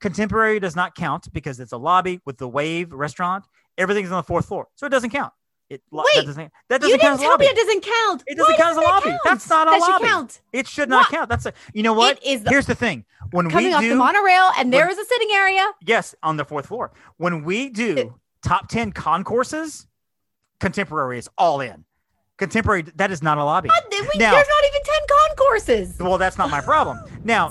Contemporary does not count because it's a lobby with the Wave restaurant. Everything's on the fourth floor, so it doesn't count. It lo- that Wait, doesn't that You doesn't count didn't as a tell lobby. me it doesn't count. It doesn't Why count as a lobby. count? That's not a that lobby. Count. It should not What? count. That's a you know what? It is Here's the thing. When we're coming we off do the monorail, and there is a sitting area. yes on the fourth floor. When we do It- top ten concourses, contemporary is all in. Contemporary that is not a lobby. We- Now- There's not even ten concourses. Well, that's not my problem. Now,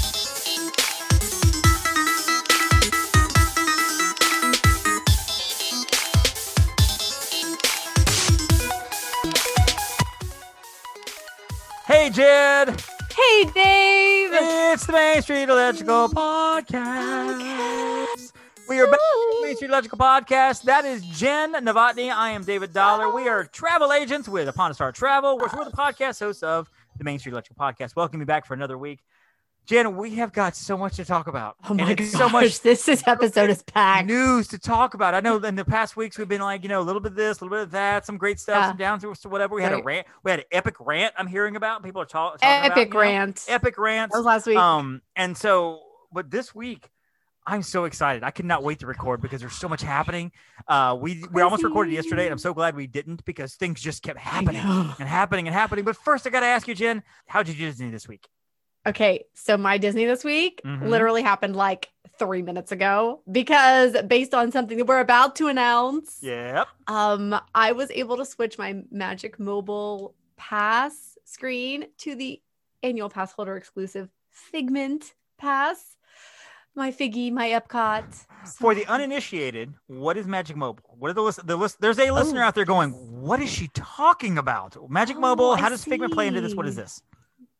Hey Jen, Hey, Dave. it's the Main Street Electrical Podcast. We are back Main Street Electrical Podcast. That is Jen Novotny. I am David Dollar. We are travel agents with Upon a Star Travel. We're, we're the podcast hosts of the Main Street Electrical Podcast. Welcome you back for another week. Jen, we have got so much to talk about. Oh my and gosh, so much this is episode is packed. news to talk about. I know in the past weeks we've been like, you know, a little bit of this, a little bit of that, some great stuff, Yeah. some down through whatever. We had a rant. We had an epic rant I'm hearing about. People are ta- talking about. Epic know, rant. Epic rants. That was last week. Um, and so, but this week, I'm so excited. I cannot wait to record because there's so much happening. Uh, we we almost recorded yesterday, and I'm so glad we didn't because things just kept happening and happening and happening. But first, I got to ask you, Jen, how did you do Disney this week? Okay, so my Disney this week Mhm. literally happened like three minutes ago because based on something that we're about to announce, Yep. um, I was able to switch my Magic Mobile Pass screen to the annual pass holder exclusive Figment Pass. My Figgy, my Epcot. For the uninitiated, what is Magic Mobile? What are the list? The list. There's a listener Oh, out there going, "What is she talking about? Magic Oh, Mobile? I How does Figment play into this? What is this?"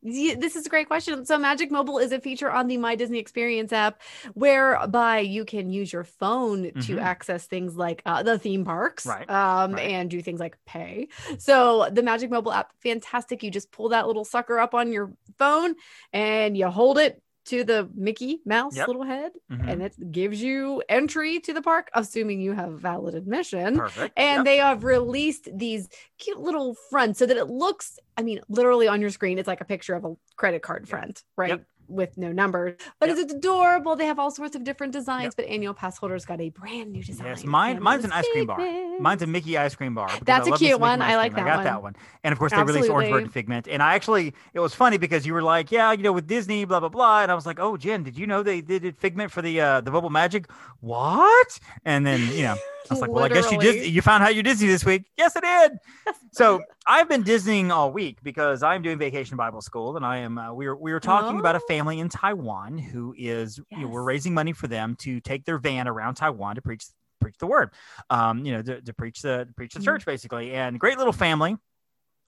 Yeah, this is a great question. So, Magic Mobile is a feature on the My Disney Experience app whereby you can use your phone to Mhm. access things like uh, the theme parks Right, um, right. and do things like pay. So, the Magic Mobile app, fantastic. You just pull that little sucker up on your phone and you hold it to the Mickey Mouse Yep. little head, Mhm. and it gives you entry to the park, assuming you have valid admission Perfect. and Yep. they have released these cute little fronts so that it looks i mean literally on your screen it's like a picture of a credit card front right Yep. With no numbers but Yep. it's adorable they have all sorts of different designs Yep. but annual pass holders got a brand new design Yes, mine. Mine's an ice cream bar. Mine's a Mickey ice cream bar. That's I a cute one. I like that I got that one. one. And of course, they released Orange Bird and Figment. And I actually, it was funny because you were like, "Yeah, you know, with Disney, blah blah blah," and I was like, "Oh, Jen, did you know they did it Figment for the uh the Bubble Magic? What?" And then you know, I was like, "Well, I guess you did. You found out you're Disney this week? Yes, I did." so I've been Disneying all week because I'm doing Vacation Bible School, and I am. Uh, we were we were talking about a Oh. family in Taiwan who is, you know, we're raising money for them to take their van around Taiwan to preach preach the word, um, you know, to, to preach the to preach the Mhm. church basically. And great little family.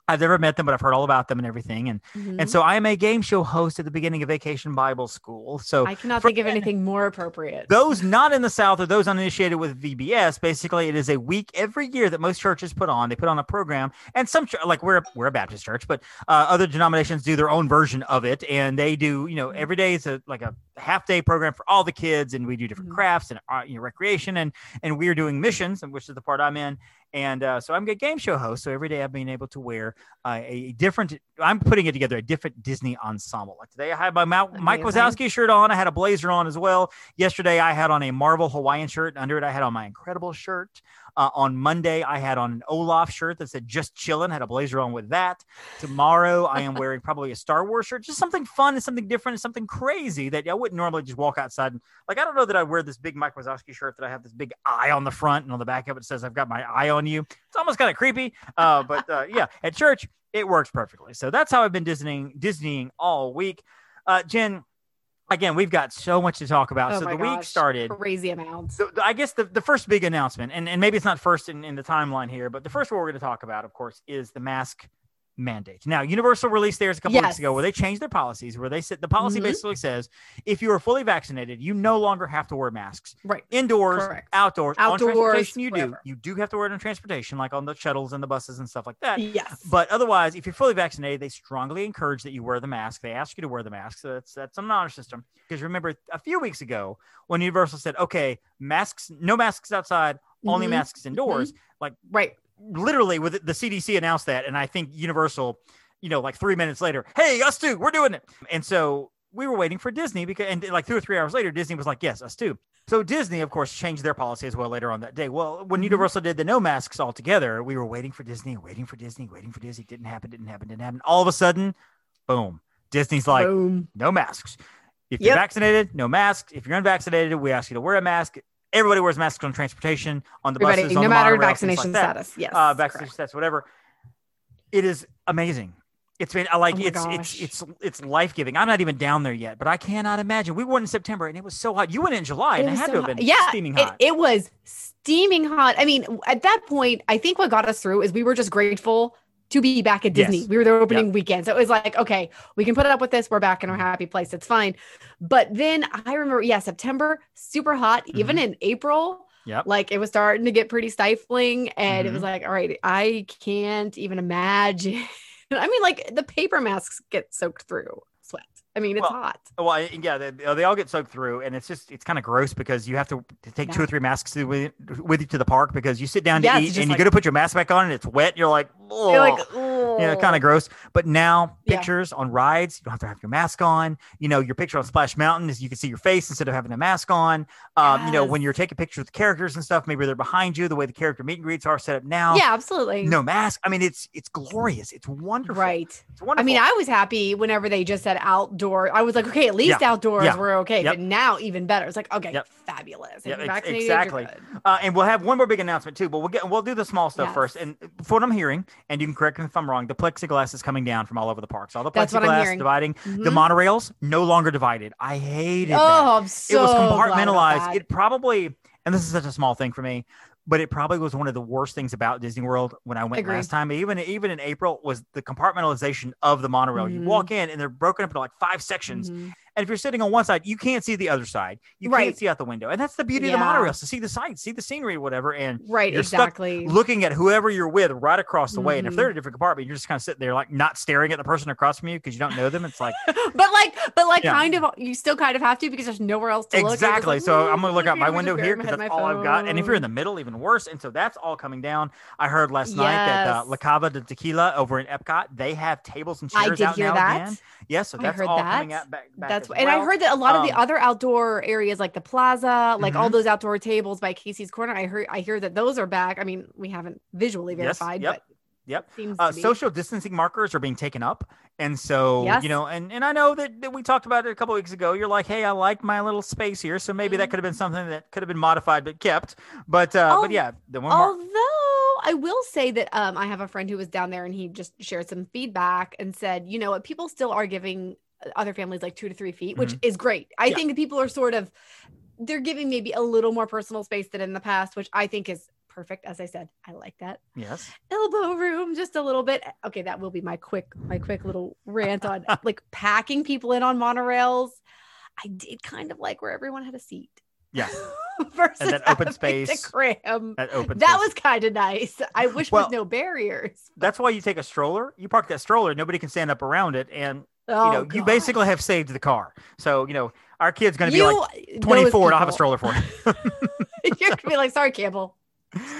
I've never met them, but I've heard all about them and everything. And Mhm. and so I am a game show host at the beginning of Vacation Bible School. So i cannot think of anything more appropriate those not in the South or those uninitiated with VBS, basically, it is a week every year that most churches put on. They put on a program, and some like we're we're a Baptist church, but uh, other denominations do their own version of it, and they do you know every day is a like a half day program for all the kids, and we do different Mhm. crafts and uh, you know recreation, and and we're doing missions, which is the part I'm in. And uh, so I'm a game show host. So every day I've been able to wear uh, a different. I'm putting it together a different Disney ensemble. Like today I had my Mount, Mike. Wazowski shirt on. I had a blazer on as well. Yesterday I had on a Marvel Hawaiian shirt. Under it I had on my Incredible shirt. Uh, on Monday I had on an Olaf shirt that said "Just chillin'." Had a blazer on with that. Tomorrow I am wearing probably a Star Wars shirt. Just something fun and something different and something crazy that I wouldn't normally just walk outside. And, like I don't know that I wear this big Mike Wazowski shirt that I have this big eye on the front and on the back of it says I've got my eye on you. It's almost kind of creepy. Uh, but uh, yeah, at church it works perfectly. So that's how I've been Disneying Disneying all week. Uh, Jen, again, we've got so much to talk about. oh so the week started. crazy amounts So I guess the, the first big announcement, and, and maybe it's not first in, in the timeline here, but the first one we're going to talk about, of course, is the mask mandate. Now, Universal released theirs a couple Yes. weeks ago where they changed their policies. Where they said the policy Mhm. basically says if you are fully vaccinated, you no longer have to wear masks Right. indoors, Correct. outdoors. on Outdoors, transportation, you do. You do have to wear it on transportation, like on the shuttles and the buses and stuff like that. Yes. But otherwise, if you're fully vaccinated, they strongly encourage that you wear the mask. They ask you to wear the mask. So that's that's an honor system. Because remember, a few weeks ago when Universal said, "Okay, masks, no masks outside, only Mhm. masks indoors," like right. Literally, with the CDC announced that, and I think Universal, you know, like three minutes later, "Hey, us too, we're doing it." And so we were waiting for Disney because, and like two or three hours later, Disney was like, "Yes, us too." So Disney, of course, changed their policy as well later on that day. Well, when Mhm. Universal did the no masks altogether, we were waiting for Disney, waiting for Disney, waiting for Disney. Didn't happen, didn't happen, didn't happen. All of a sudden, boom, Disney's like, Boom. no masks. If you're vaccinated, no masks. If you're unvaccinated, we ask you to wear a mask. Everybody wears masks on transportation, on the Everybody, buses, no the matter vaccination like status. Yes. uh, vaccination correct. status, whatever. It is amazing. It's been I like Oh my it's it's it's it's life giving. I'm not even down there yet, but I cannot imagine. We went in September and it was so hot. You went in July and it, had so to have hot. been yeah, steaming it- hot. It, was steaming hot. I mean, at that point, I think what got us through is we were just grateful to be back at Disney. Yes. We were there opening weekend. So it was like, okay, we can put up with this. We're back in our happy place. It's fine. But then I remember, yeah, September, super hot. Even Mm-hmm. in April, Yep. like it was starting to get pretty stifling. And it was Mhm. like, all right, I can't even imagine. I mean, like the paper masks get soaked through. I mean, it's Well, hot. Well, yeah, they, they all get soaked through, and it's just it's kind of gross because you have to, to take two or three masks to, with, with you to the park because you sit down to Yeah, eat and you like- go to put your mask back on and it's wet. You're like, You're like, "Ugh." you know, kind of gross. But now Yeah. pictures on rides, you don't have to have your mask on. You know, your picture on Splash Mountain is you can see your face instead of having a mask on. Um, You know, when you're taking pictures with characters and stuff, maybe they're behind you. The way the character meet and greets are set up now. yeah, absolutely. No mask. I mean, it's it's glorious. It's wonderful. Right. It's wonderful. I mean, I was happy whenever they just said outdoor. I was like, okay, at least Yeah. outdoors Yeah. we're okay. Yep. But now even better. It's like, okay, Yep. fabulous. Yep, you're ex- vaccinated, exactly. Uh, and we'll have one more big announcement too, but we'll get we'll do the small stuff Yes. first. And for what I'm hearing, and you can correct me if I'm wrong, the plexiglass is coming down from all over the parks. All the plexiglass dividing the Mhm. monorails no longer divided. I hated that. Oh, I'm so it was compartmentalized. that. It probably, and this is such a small thing for me, but it probably was one of the worst things about Disney World when I went Agree. last time. Even even in April was the compartmentalization of the monorail. You Mhm. walk in and they're broken up into like five sections. Mhm. And if you're sitting on one side, you can't see the other side. You can't see out the window. And that's the beauty of the Yeah. monorails to see the sights, see the scenery, whatever. And Right, exactly. looking at whoever you're with right across the way. And if they're in a different compartment, you're just kind of sitting there like not staring at the person across from you because you don't know them. It's like but like, but like, Yeah. kind of, you still kind of have to because there's nowhere else to look. Exactly. like, so I'm gonna look out my window here because that's all I've got. And if you're in the middle, even worse. And so that's all coming down. I heard last night that uh, Yes. La Cava de Tequila over in Epcot, they have tables and I chairs did out hear now that. again. Yes, so I that's all coming that. out back. back That's and I heard that a lot of the Um, other outdoor areas like the plaza, like all Mhm. those outdoor tables by Casey's Corner, I heard I hear that those are back. I mean, we haven't visually Yes, verified, yep, but Yep. seems Uh, social distancing markers are being taken up, and so Yes. you know, and and I know that, that we talked about it a couple weeks ago. You're like, hey, I like my little space here, so maybe that Mhm. could have been something that could have been modified but kept. But uh, but yeah, the one. Although I will say that um, I have a friend who was down there and he just shared some feedback and said, you know what, people still are giving other families like two to three feet, which is great. I Mm-hmm. Yeah. think people are sort of they're giving maybe a little more personal space than in the past, which I think is perfect. As I said, I like that Yes. elbow room just a little bit. Okay, that will be my quick my quick little rant on like packing people in on monorails. I did kind of like where everyone had a seat. Yeah. Versus that open space, cram. That open. That space. was kind of nice. I wish Well, with no barriers. That's why you take a stroller. You park that stroller. Nobody can stand up around it, and Oh, you know you basically have saved the car. So you know our kid's going to be You- like 24, and I'll have a stroller for him. You're gonna be like, sorry, Campbell.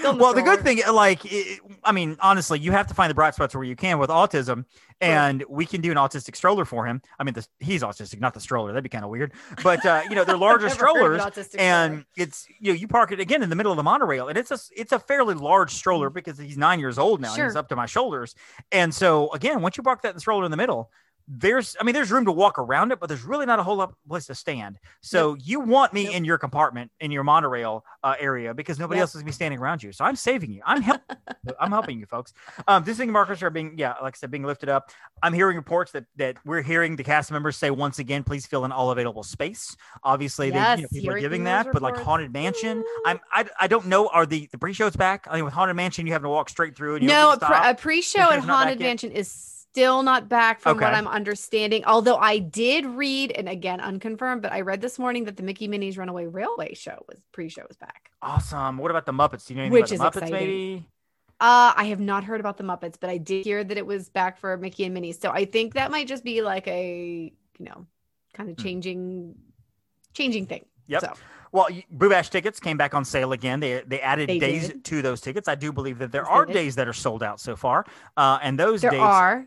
In well, the good thing, like, it, I mean, honestly, you have to find the bright spots where you can with autism, and we can do an autistic stroller for him. I mean, the, he's autistic, not the stroller. That'd be kind of weird. But uh, you know, they're larger I've never heard of strollers, and stroller. it's you know, you park it again in the middle of the monorail, and it's a it's a fairly large stroller because he's nine years old now. and He's. Up to my shoulders, and so again, once you park that stroller in the middle. There's I mean there's room to walk around it, but there's really not a whole lot of place to stand. So you want me Yep. in your compartment in your monorail uh, area because nobody Yep. else is gonna be standing around you. So I'm saving you. I'm help I'm helping you folks. Um, distancing markers are being yeah, like I said, being lifted up. I'm hearing reports that that we're hearing the cast members say once again, please fill in all available space. Obviously, they, you know, people are giving that, but like. Haunted Mansion, I'm I, I don't know. Are the the pre-shows back? I mean, with Haunted Mansion, you have to walk straight through. And you No, a, pre- a pre-show Pre-show's at Haunted yet? Mansion is still not back from what I'm understanding. Although I did read, and again unconfirmed, but I read this morning that the Mickey Minnie's Runaway Railway show was pre-show was back. Awesome. What about the Muppets? Do you know anything Which about the Muppets? exciting. Maybe. Uh, I have not heard about the Muppets, but I did hear that it was back for Mickey and Minnie. So I think that might just be like a, you know, kind of Hmm. changing, changing thing. Yep. So Well, y- Boo Bash tickets came back on sale again. They they added They days did. to those tickets. I do believe that there Yes, are days that are sold out so far, uh, and those there days. are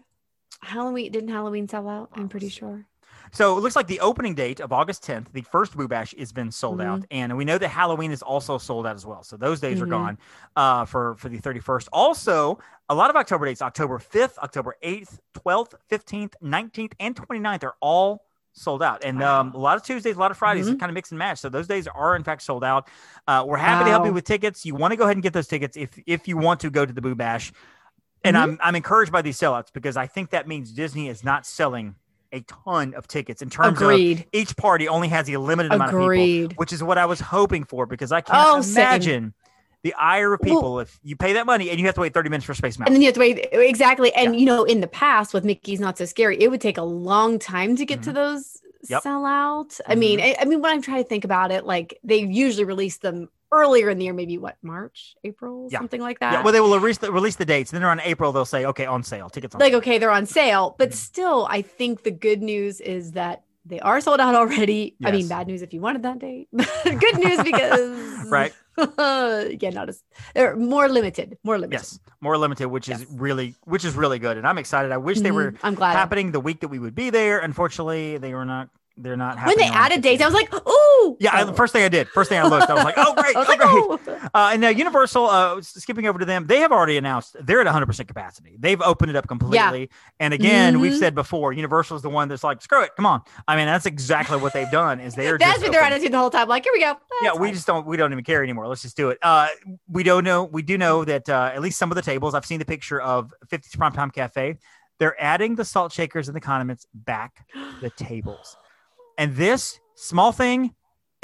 Halloween. Didn't Halloween sell out? I'm pretty sure. So it looks like the opening date of August 10th, the first Boo Bash, has been sold out, and we know that Halloween is also sold out as well. So those days are Mhm. gone uh, for for the 31st. Also, a lot of October dates: October 5th, October 8th, 12th, 15th, 19th, and 29th are all sold out. And um, a lot of Tuesdays, a lot of Fridays, Mhm. kind of mix and match. So those days are in fact sold out. Uh, we're happy to help you with tickets. You want to go ahead and get those tickets if if you want to go to the Boo Bash. And Mhm. I'm I'm encouraged by these sellouts because I think that means Disney is not selling a ton of tickets in terms of each party only has a limited amount of people, Agreed. which is what I was hoping for because I can't Oh, imagine the ire of Well- people if you pay that money and you have to wait 30 minutes for Space Mountain. And then you have to wait exactly. And Yeah. you know, in the past with Mickey's Not So Scary, it would take a long time to get to those Mm-hmm. Yep. sell out. I mean, I, I mean, when I'm trying to think about it, like they usually release them earlier in the year, maybe what March, April, Yeah. something like that. yeah, well, they will release the, release the dates. Then around April, they'll say, okay, on sale. Tickets on like sale. okay, they're on sale, but Mhm. still, I think the good news is that they are sold out already. Yes. I mean, bad news if you wanted that date. good news because Right. yeah, not as they're more limited, more limited. Yes, more limited, which is really, which is really good. And I'm excited. I wish they were Mhm. I'm glad. happening the week that we would be there. Unfortunately, they were not. They're not when they added dates, I was like, "Ooh!" yeah, I- the first thing I did, first thing I looked, I was like, oh great, oh, like, great. "Oh." Uh, and now Universal, uh, skipping over to them, they have already announced they're at 100% capacity. They've opened it up completely. And again, we've Mhm. said before, Universal is the one that's like, screw it, come on. I mean, that's exactly what they've done. Is they're That's just been their attitude the whole time. Like, here we go. Yeah, we fine. just don't we don't even care anymore. Let's just do it. Uh, we don't know. We do know that uh, at least some of the tables. I've seen the picture of 50's Primetime Cafe. They're adding the salt shakers and the condiments back to the tables. And this small thing,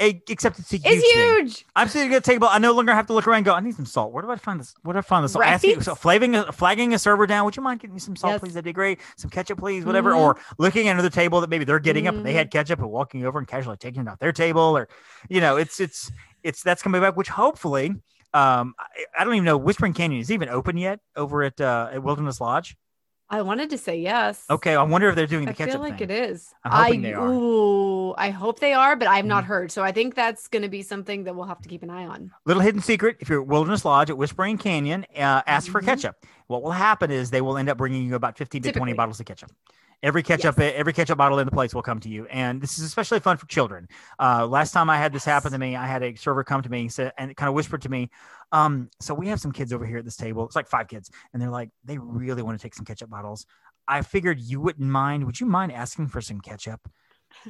except it's a huge, It's thing. huge. I'm sitting at a table. I no longer have to look around and go, I need some salt. Where do I find this? Where do I find the salt? Asking, so flagging, a, flagging a server down. Would you mind getting me some salt, Yes. please? That'd be great. Some ketchup, please, whatever. Mhm. Or looking at another table that maybe they're getting up and they had ketchup and walking over and casually taking it off their table. Or, you know, it's, it's, it's, that's coming back, which hopefully, um, I, I don't even know, Whispering Canyon is even open yet over at, uh, at Wilderness Lodge. I wanted to say yes. Okay. I wonder if they're doing the ketchup. I feel like thing. it is. I'm hoping I, they are. Ooh, I hope they are, but I've not Mhm. heard. So I think that's going to be something that we'll have to keep an eye on. Little hidden secret: if you're at Wilderness Lodge at Whispering Canyon, uh, ask for Mhm. ketchup. What will happen is they will end up bringing you about 15 to 20 bottles of ketchup. Every ketchup, every ketchup bottle in the place will come to you, and this is especially fun for children. Uh, last time I had this happen to me, I had a server come to me and, said, and kind of whispered to me, um, "So we have some kids over here at this table. It's like five kids, and they're like, they really want to take some ketchup bottles. I figured you wouldn't mind. Would you mind asking for some ketchup?"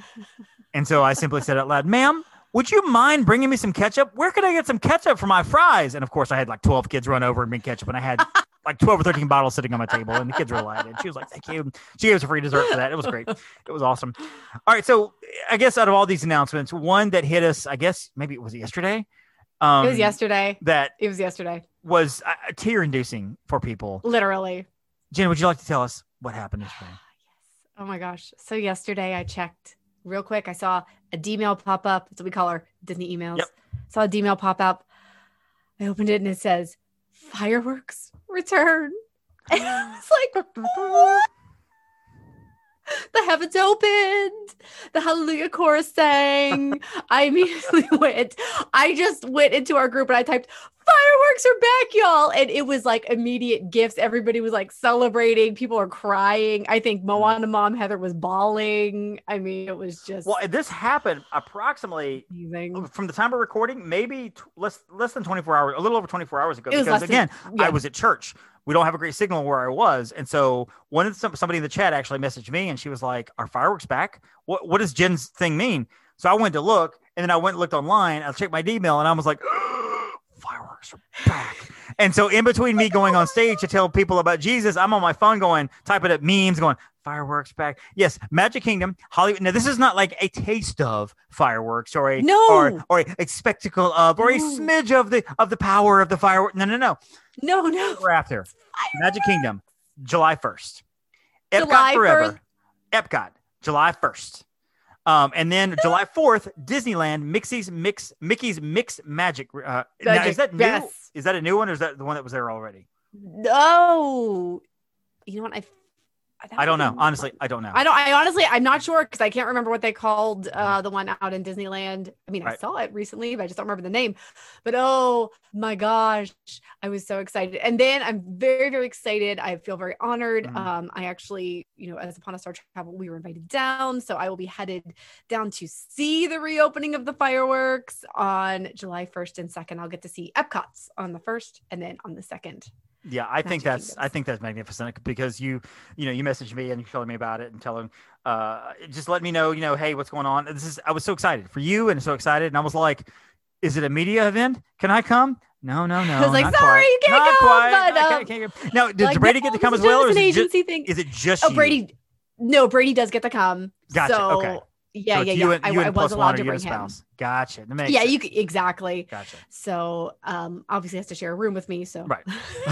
And so I simply said out loud, ma'am, would you mind bringing me some ketchup? Where could I get some ketchup for my fries? And of course, I had like 12 kids run over and bring ketchup, and I had like 12 or 13 bottles sitting on my table, and the kids were delighted. She was like, thank you. She gave us a free dessert for that. It was great. It was awesome. All right. So I guess out of all these announcements, one that hit us, I guess maybe it was yesterday. Um, it was yesterday. That It was yesterday. was uh, tear inducing for people. Literally. Jen, would you like to tell us what happened yesterday? Oh my gosh. So yesterday I checked real quick. I saw a D-mail pop up. That's what we call our Disney emails. Yep. Saw a D-mail pop up. I opened it and it says fireworks return. And I was like, what? The heavens opened. The hallelujah chorus sang. I immediately went. I just went into our group and I typed fireworks are back, y'all. And it was like immediate gifts. Everybody was like celebrating. People are crying. I think mm-hmm. Moana mom Heather was bawling. I mean, it was just Well, this happened approximately amazing. Uh, from the time of recording, maybe t- less less than 24 hours, a little over 24 hours ago. Because than- again, yeah. I was at church. We don't have a great signal where I was, and so one of some, somebody in the chat actually messaged me, and she was like, "Are fireworks back? What what does Jen's thing mean?" So I went to look, and then I went and looked online. I checked my email, and I was like, oh, "Fireworks are back!" And so in between me going on stage to tell people about Jesus, I'm on my phone going, typing up memes, going, fireworks back. Yes, Magic Kingdom, Hollywood. Now, this is not like a taste of fireworks or a No. or, or a spectacle of or a No. smidge of the of the power of the fireworks. No, no, no. No, no. We're after Magic Kingdom, July 1st. Epcot July forever. Epcot, July 1st. Um, and then July 4th, Disneyland, Mickey's Mix Mickey's Mix Magic. Uh, now, is that new? yes. Is that a new one or is that the one that was there already? No. You know what? I I don't know. Honestly, I don't know. I don't. I honestly, I'm not sure because I can't remember what they called uh, the one out in Disneyland. I mean, I saw it recently, but I just don't remember the name. But oh my gosh, I was so excited. And then I'm very, very excited. I feel very honored. Mhm. Um, I actually, you know, as upon a star travel, we were invited down, so I will be headed down to see the reopening of the fireworks on July 1st and 2nd. I'll get to see Epcot's on the first, and then on the second. Yeah, I think that's I think that's magnificent because you you know you messaged me and you told me about it and telling uh just let me know you know hey what's going on this is I was so excited for you and so excited and I was like is it a media event can I come no no no I was like, "Sorry, quite. you can't Not come," quite. but, No, um, can't- can't come. now does Like, Brady no, get to come as well or is an it, just, is it just Oh, you? Brady. No, Brady does get to come. Gotcha, So, okay. Yeah, So yeah, yeah. and, I, you I was allowed to or you and bring him. spouse gotcha Yeah, sense. you could exactly. gotcha So, um, obviously has to share a room with me. So, Right.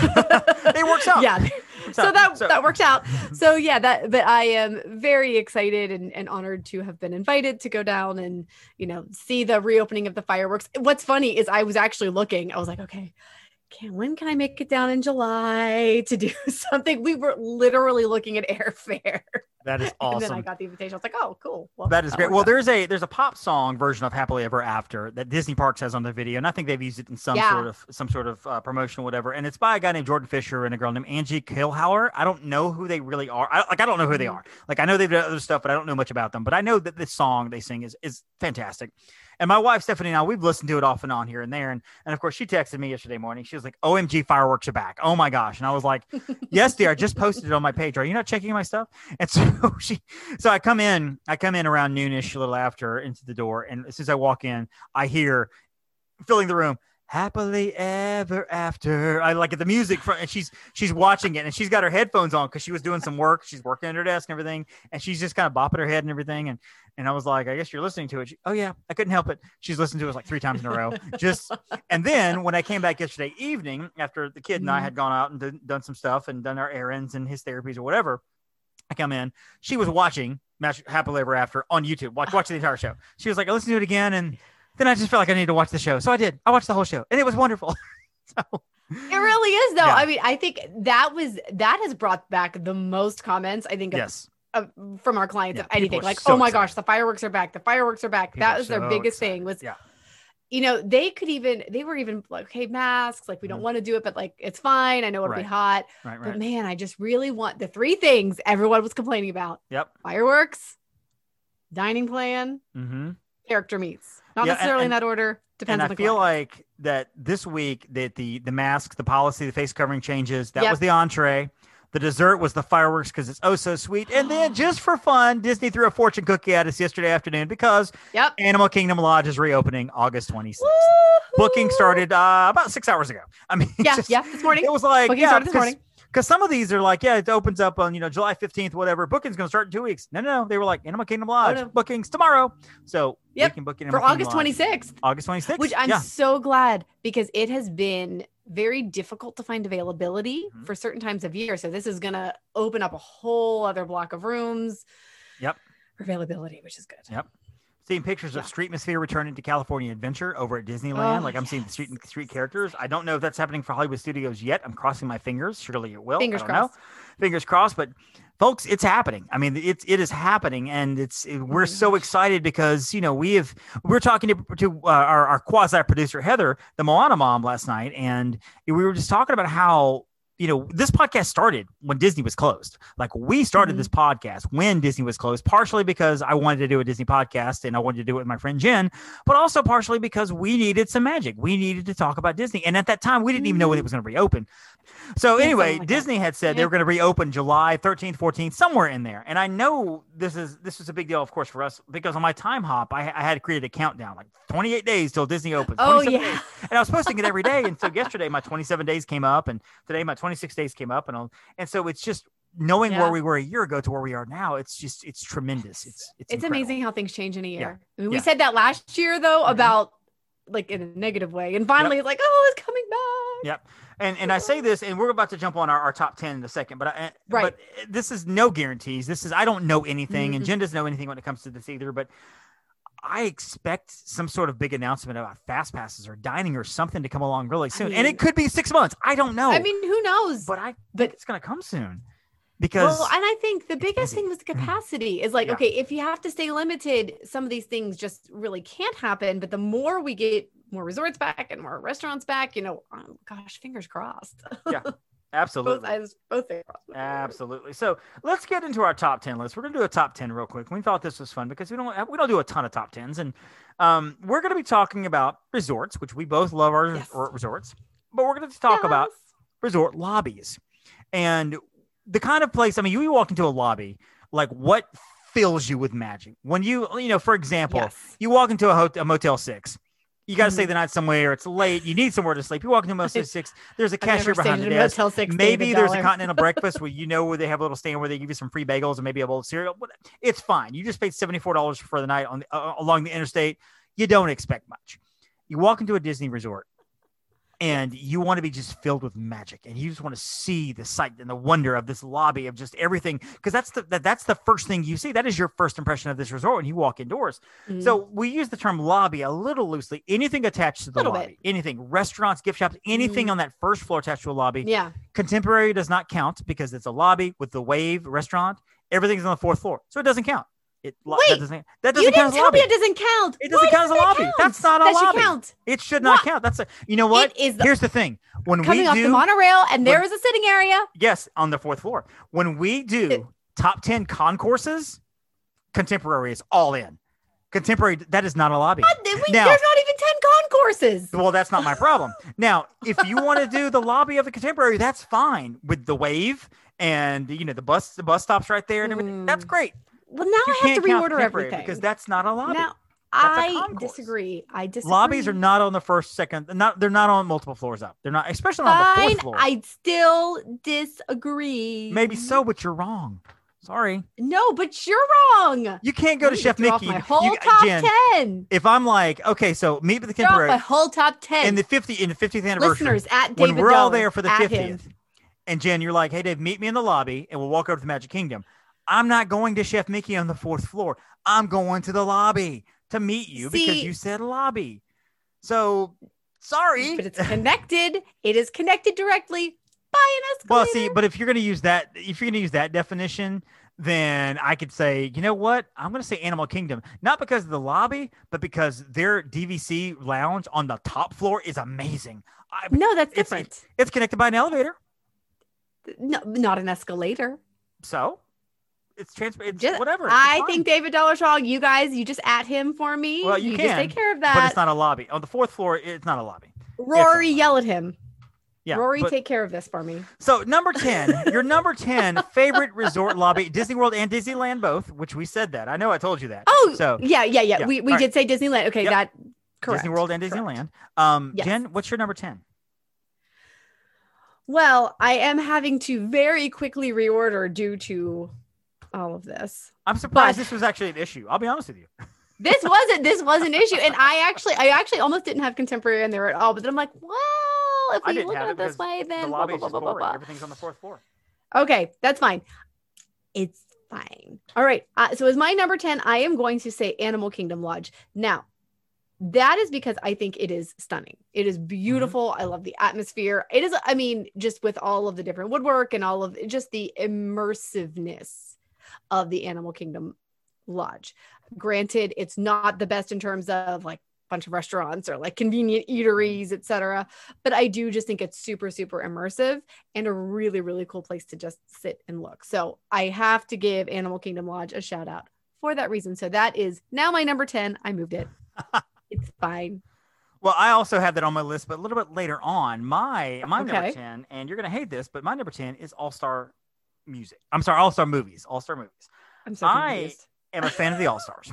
It works out. Yeah. Works So out. that So- that worked out. So yeah, that but I am very excited and, and honored to have been invited to go down and you know see the reopening of the fireworks. What's funny is I was actually looking. I was like, okay, can when can I make it down in July to do something? We were literally looking at airfare. that is awesome. And then I got the invitation. I was like, oh, cool. Well, That is great. Well, out. there's a there's a pop song version of "Happily Ever After" that Disney Parks has on the video, and I think they've used it in some Yeah. sort of some sort of uh, promotion or whatever. And it's by a guy named Jordan Fisher and a girl named Angie Keilhauer. I don't know who they really are. I, like I don't know who they Mhm. are. Like I know they've done other stuff, but I don't know much about them. But I know that this song they sing is is fantastic. And my wife Stephanie and I we've listened to it off and on here and there. And and of course she texted me yesterday morning. She was like, "OMG, fireworks are back! Oh my gosh!" And I was like, "Yes, dear. I just posted it on my page. Are you not checking my stuff?" And so she so I come in, I come in around noonish, a little after, into the door, and as soon as I walk in, I hear filling the room. Happily ever after. I like the music from, and she's she's watching it, and she's got her headphones on because she was doing some work. She's working at her desk and everything, and she's just kind of bopping her head and everything. And and I was like, I guess you're listening to it. She, oh yeah, I couldn't help it. She's listened to it like three times in a row. Just and then when I came back yesterday evening after the kid and I Mhm. had gone out and done- done some stuff and done our errands and his therapies or whatever, I come in. She was watching Match Happily Ever After on YouTube, watch watching the entire show. She was like, I listened to it again, and then I just felt like I needed to watch the show, so I did. I watched the whole show, and it was wonderful. so It really is though. Yeah. I mean, I think that was that has brought back the most comments. I think of yes, of, from our clients Yeah, of anything like so oh my excited. gosh the fireworks are back the fireworks are back People that was their biggest excited. thing was Yeah. you know they could even they were even like okay masks like we don't Mhm. want to do it but like it's fine i know it'll be hot right, right. but man i just really want the three things everyone was complaining about Yep. fireworks dining plan Mm-hmm. character meets not Yeah, and- necessarily in that order depends and I feel client. like that this week that the the mask, the policy, the face covering changes. That Yep. was the entree. The dessert was the fireworks because it's oh so sweet. And then just for fun, Disney threw a fortune cookie at us yesterday afternoon because yep Animal Kingdom Lodge is reopening August 26th. Booking started uh, about six hours ago. I mean, yeah just- yeah this morning It was like booking yeah, started this morning because some of these are like, yeah, it opens up on you know July fifteenth, whatever. Booking's gonna start in two weeks. No, no, no. They were like Animal Kingdom Lodge no. bookings tomorrow, so Yep, we can book in for august 26th August twenty sixth, which I'm yeah, so glad because it has been very difficult to find availability Mhm. for certain times of year. So this is going to open up a whole other block of rooms. Yep. For availability, which is good. Yep. Seeing pictures Yeah. of Streetmosphere returning to California Adventure over at Disneyland. Oh, like I'm seeing the street street characters. I don't know if that's happening for Hollywood Studios yet. I'm crossing my fingers. Surely it will. I Fingers don't know. crossed. Fingers crossed. But folks it's happening i mean it's it is happening and it's it- we're so excited because you know we have we were talking to, to uh, our, our quasi producer heather the moana mom last night and we were just talking about how you know this podcast started when disney was closed like we started Mhm. this podcast when disney was closed partially because i wanted to do a disney podcast and i wanted to do it with my friend jen but also partially because we needed some magic we needed to talk about disney and at that time we didn't even know when it was going to reopen so Yeah, anyway something like that. disney had said they were going to reopen july 13th 14th somewhere in there and i know this is this is a big deal of course for us because on my Timehop i, I had created a countdown like 28 days till disney opens Oh yeah. days. and i was posting it every day and so yesterday my 27 days came up and today my 26 days came up and all, and so it's just knowing Yeah. where we were a year ago to where we are now it's just it's tremendous it's it's, It's amazing how things change in a year. I mean, we Yeah. said that last year though Mhm. about like in a negative way, and finally it's like, oh, it's coming back. Yep. And and I say this, and we're about to jump on our, our top ten in a second, but I, Right. but this is no guarantees. This is I don't know anything, and Mhm. Jen doesn't know anything when it comes to this either. But I expect some sort of big announcement about fast passes or dining or something to come along really soon, and mean- it could be six months. I don't know. I mean, who knows? but I but- it's gonna come soon because well, and I think the biggest thing was the capacity is like, Yeah. okay, if you have to stay limited, some of these things just really can't happen. But the more we get more resorts back and more restaurants back, you know, um, gosh, fingers crossed. both absolutely. eyes, both fingers crossed. Absolutely. So let's get into our top ten list. We're gonna do a top ten real quick. We thought this was fun because we don't we don't do a ton of top tens, and um, we're gonna be talking about resorts, which we both love our Yes. resorts, but we're gonna talk about resort lobbies and the kind of place. I mean, you walk into a lobby, like what fills you with magic when you you know, for example, Yes. you walk into a, hotel, a Motel Six. You got to stay Mhm. the night somewhere. It's late. You need somewhere to sleep. You walk into a Motel Six. There's a cashier behind the desk Motel Six. maybe there's a continental breakfast where you know where they have a little stand where they give you some free bagels and maybe a bowl of cereal. It's fine. You just paid seventy four dollars for the night on the, uh, along the interstate. You don't expect much. You walk into a Disney resort, and you want to be just filled with magic, and you just want to see the sight and the wonder of this lobby of just everything because that's the that, that's the first thing you see. That is your first impression of this resort when you walk indoors. Mhm. So we use the term lobby a little loosely. Anything attached to the Little bit. lobby, anything, restaurants, gift shops, anything Mhm. on that first floor attached to a lobby. yeah, Contemporary does not count because it's a lobby with the Wave restaurant. Everything's on the fourth floor, so it doesn't count. It lo- that Wait, doesn't that you doesn't count didn't as a tell lobby. me it doesn't count. It doesn't Why count as a lobby. count? That's not a that lobby. Count. It should not What? count. That's a you know what? It is Here's the thing: when coming we off do the monorail, and there when- is a sitting area. yes on the fourth floor, when we do It- top ten concourses, contemporary is all in. Contemporary that is not a lobby. We- Now- there's not even ten concourses. Well, that's not my problem. Now, if you want to do the lobby of the contemporary, that's fine with the wave and you know the bus the bus stops right there and everything. That's Mm. great. Well, now You I have to reorder everything because that's not a lobby. Now That's I disagree. I disagree. Lobbies are not on the first, second. Not they're not on multiple floors up. They're not, especially on the fourth floor. I still disagree. Maybe so, but you're wrong. Sorry, No, but you're wrong. you can't go to Chef Mickey. My whole You- top Jen, ten. if I'm like, okay, so meet with the contemporary my whole top ten. in the 50 in the 50th anniversary. Listeners at David when we're all there for the 50th, and Jen, you're like, hey, Dave, meet me in the lobby and we'll walk over to the Magic Kingdom. I'm not going to Chef Mickey on the fourth floor. I'm going to the lobby to meet you because you said lobby. So sorry. But it's connected. it is connected directly by an escalator. well, see, but if you're going to use that, if you're going to use that definition, then I could say, you know what? I'm going to say Animal Kingdom, not because of the lobby, but because their DVC lounge on the top floor is amazing. I, no, that's it's- different. it's connected by an elevator. No, not an escalator. So it's transfer. It's Just- whatever. it's I fine. think David Dollarshall, you guys, you just at him for me. Well, you just can, take care of that. but it's not a lobby. On the fourth floor, it's not a lobby. Rory, lobby. yell at him. Yeah. Rory, but- take care of this for me. so number ten, your number ten favorite resort lobby, Disney World and Disneyland both, which we said that. I know I told you that. Oh, so yeah, yeah, yeah. yeah, We, we all did say Disneyland. Okay, Yep. that correct. Disney World and correct. Disneyland. Um, Yes. Jen, what's your number ten? Well, I am having to very quickly reorder due to all of this. I'm surprised But- this was actually an issue. I'll be honest with you. This wasn't this was an issue. And I actually I actually almost didn't have contemporary in there at all. But then I'm like, well, if we look at it this way, then the blah, lobby blah, is blah, blah, blah, blah. Everything's on the fourth floor. Okay, that's fine. It's fine. All right. Uh, so as my number 10, I am going to say Animal Kingdom Lodge. Now, that is because I think it is stunning. It is beautiful. Mm-hmm. I love the atmosphere. It is, I mean, just with all of the different woodwork and all of just the immersiveness of the Animal Kingdom Lodge. Granted, it's not the best in terms of like a bunch of restaurants or like convenient eateries, etc. But I do just think it's super, super immersive and a really, really cool place to just sit and look. So I have to give Animal Kingdom Lodge a shout out for that reason. So that is now my number 10. I moved it. it's fine. Well, I also have that on my list, but a little bit later on. My my number ten, and you're gonna hate this, but my number ten is All Star Music. I'm sorry, All Star Movies. All Star Movies. I'm so I- confused. am a fan of the All Stars.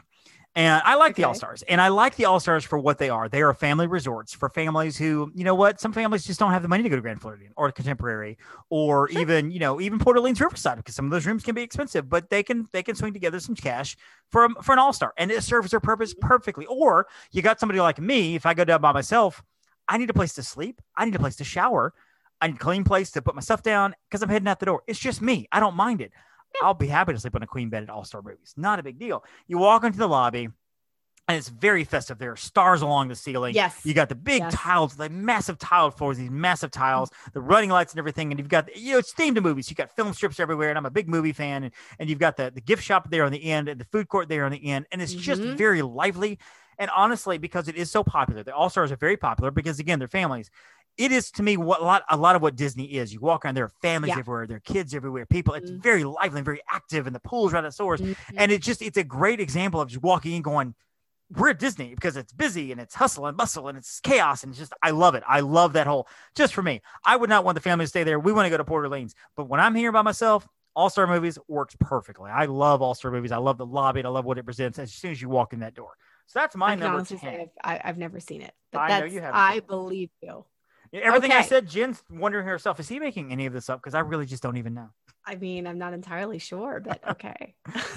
And I like the All Stars. And I like the All Stars for what they are. They are family resorts for families who, you know what, some families just don't have the money to go to Grand Floridian or Contemporary or Sure. even, you know, even Port Orleans Riverside because some of those rooms can be expensive, but they can they can swing together some cash for a- for an All Star and it serves their purpose mm-hmm. perfectly. Or you got somebody like me, if I go down by myself, I need a place to sleep, I need a place to shower, I need a clean place to put my stuff down because I'm heading out the door. It's just me. I don't mind it. I'll be happy to sleep on a queen bed at All Star Movies. Not a big deal. You walk into the lobby, and it's very festive. There are stars along the ceiling. Yes. You got the big Yes. tiles, the massive tiled floors, these massive tiles, the running lights and everything. And you've got, you know, it's themed to movies. You've got film strips everywhere. And I'm a big movie fan. And, and you've got the, the gift shop there on the end and the food court there on the end. And it's just Mhm. very lively. And honestly, because it is so popular, the All Stars are very popular because, again, they're families. It is to me what a lot, a lot of what Disney is. You walk around, there are families Yeah. everywhere, there are kids everywhere, people. It's Mhm. very lively and very active, and the pools right at stores Mhm. and it just it's a great example of just walking in going we're at disney because it's busy and it's hustle and bustle and it's chaos and it's just i love it i love that whole just for me i would not want the family to stay there we want to go to port orleans but when i'm here by myself all-star movies works perfectly i love all-star movies i love the lobby and i love what it presents as soon as you walk in that door so that's my I number 10 say I've, I've never seen it, but I know that's you haven't I believe you. Everything i said jen's wondering herself is he making any of this up because i really just don't even know I mean, I'm not entirely sure, but okay.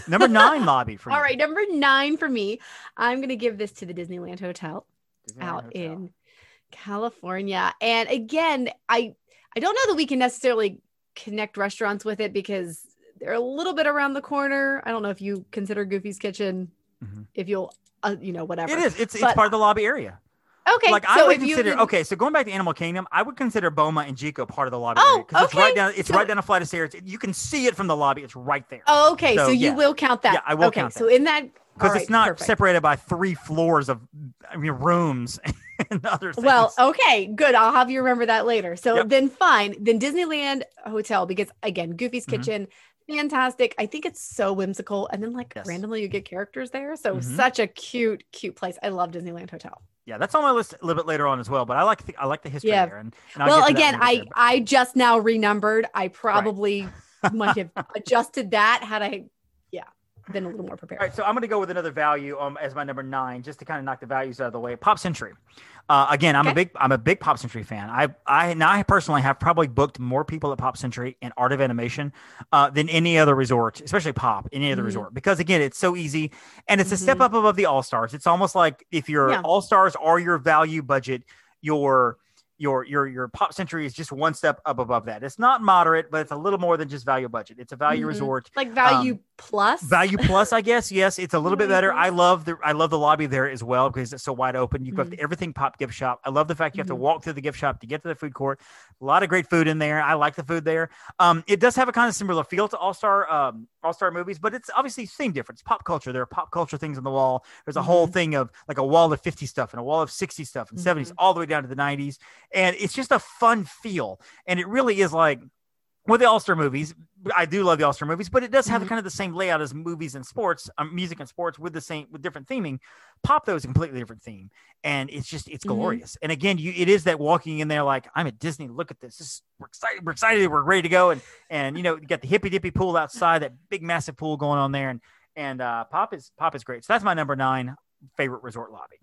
number nine lobby for All you. right, number nine for me. I'm gonna give this to the Disneyland Hotel Disneyland out Hotel. in California. And again, I I don't know that we can necessarily connect restaurants with it because they're a little bit around the corner. I don't know if you consider Goofy's Kitchen, Mhm. if you'll, uh, you know, whatever. it is it's, it's part of the lobby area Okay, like I so would if consider okay, so going back to Animal Kingdom, I would consider Boma and Jiko part of the lobby Oh, because it's right down it's So- right down a flight of stairs. You can see it from the lobby. It's right there. Oh, okay. So, So, you yeah. will count that. Yeah, I will okay, count So that. in that, because all it's not perfect. separated by three floors of I mean rooms and other things. Well, okay, good. I'll have you remember that later. So Yep. then fine. Then Disneyland Hotel, because again, Goofy's Mhm. Kitchen, fantastic. I think it's so whimsical. And then like Yes. randomly you get characters there. So Mhm. such a cute, cute place. I love Disneyland Hotel. yeah, that's on my list a little bit later on as well. But I like the, I like the history Yeah. there. And, and well, get to that again, I there. I just now renumbered. I probably might have adjusted that had I been a little more prepared. All right, so I'm going to go with another value um, as my number nine, just to kind of knock the values out of the way. Pop Century. Uh, again, I'm a big I'm a big Pop Century fan. I I now I personally have probably booked more people at Pop Century and Art of Animation uh, than any other resort, especially Pop, any other Mhm. resort, because again, it's so easy and it's a step Mhm. up above the All Stars. It's almost like if your Yeah. All Stars are your value budget, your your your your Pop Century is just one step up above that. It's not moderate, but it's a little more than just value budget. It's a value Mhm. resort Like value Um, plus. value plus i guess yes. It's a little bit better. I love the i love the lobby there as well because it's so wide open. You've got Mhm. the everything pop gift shop. I love the fact you have to Mhm. walk through the gift shop to get to the food court. A lot of great food in there. I like the food there. Um it does have a kind of similar feel to all-star um all-star movies but it's obviously same difference. Pop culture there are pop culture things on the wall. There's a whole Mhm. thing of like a wall of 50 stuff and a wall of 60 stuff and 70s Mhm. all the way down to the 90s and it's just a fun feel. And it really is like with the All-Star movies, I do love the All-Star movies, but it does have Mhm. kind of the same layout as movies and sports, um, music and sports with the same with different theming. Pop though is a completely different theme, and it's just it's Mhm. glorious. And again, you it is that walking in there like I'm at Disney. Look at this. this is, we're excited. We're excited. We're ready to go. And and you know you got the hippy dippy pool outside, that big massive pool going on there, and and uh, Pop is Pop is great. So that's my number nine favorite resort lobby.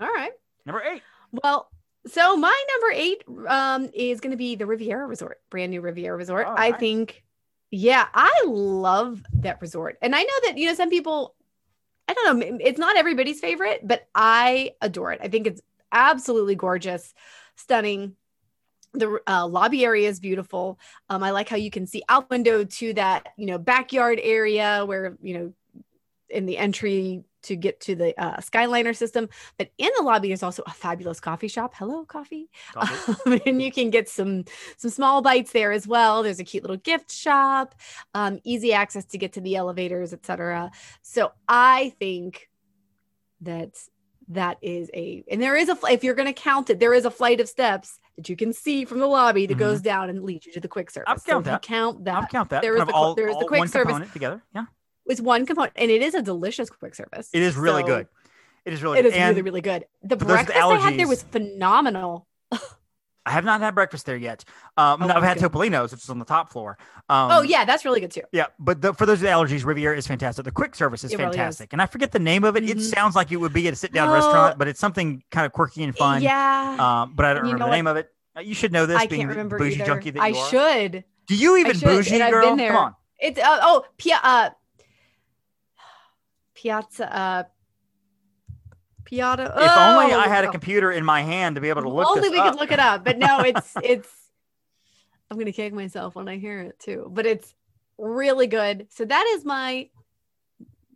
All right. Number eight. Well, so my number eight um, is going to be the Riviera Resort, brand new Riviera Resort. Oh, I nice. think, yeah, I love that resort. And I know that, you know, some people, I don't know, it's not everybody's favorite, but I adore it. I think it's absolutely gorgeous, stunning. The uh, lobby area is beautiful. Um, I like how you can see out window to that, you know, backyard area where, you know, in the entry to get to the uh, Skyliner system. But in the lobby, there's also a fabulous coffee shop. Hello, coffee. Um, and you can get some some small bites there as well. There's a cute little gift shop, um, easy access to get to the elevators, etc. So I think that that is a and there is a if you're going to count it, there is a flight of steps that you can see from the lobby that goes down and leads you to the quick service. I'll So count you that. count that. I'll count that. There is the all, there is the quick one service. together. Yeah, It's one component, and it is a delicious quick service. it is really So good. It is really It good. is and really, really good. The breakfast I had there was phenomenal. I have not had breakfast there yet. Um, Oh, no, I've had good. Topolino's, which is on the top floor. Um, oh yeah, that's really good too. Yeah, but the, for those with allergies, Riviera is fantastic. The quick service is It really is. fantastic, and I forget the name of it. It Mhm. sounds like it would be at a sit-down Oh. restaurant, but it's something kind of quirky and fun. Yeah, Um, but I don't remember know the name of it. Uh, You should know this. I being can't remember bougie either. junkie that I you are. should. Do you even should, bougie, girl? Come on. It's uh, oh Pia, uh, Piazza. Uh, Piazza. If only I oh, had a oh. computer in my hand to be able to look Only we up. could look it up, but no, it's it's. I'm gonna kick myself when I hear it too, but it's really good. So that is my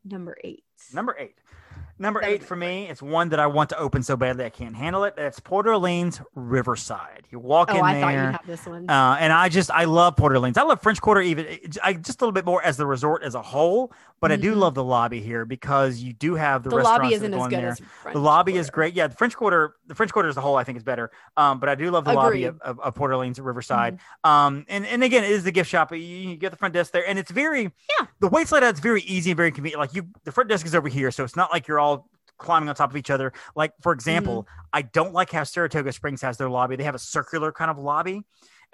number eight. Number eight. Number That eight for me, it's one that I want to open so badly I can't handle it. That's Port Orleans Riverside. You walk Oh, in I there. thought you'd have this one. Uh, and I just I love Port Orleans. I love French Quarter even I just a little bit more as the resort as a whole, but I do Mhm. love the lobby here because you do have the, the restaurants lobby isn't as good there. as French the lobby is great. Yeah, the French Quarter, the French Quarter as a whole, I think is better. Um, but I do love the lobby of, Agreed. of, of Port Orleans Riverside. Mm-hmm. Um, and and again, it is the gift shop. You, you get the front desk there, and it's very Yeah. The wait's laid out. It's very easy and very convenient. Like you, the front desk is over here, so it's not like you're all climbing on top of each other. Like for example, Mm-hmm. I don't like how Saratoga Springs has their lobby. They have a circular kind of lobby.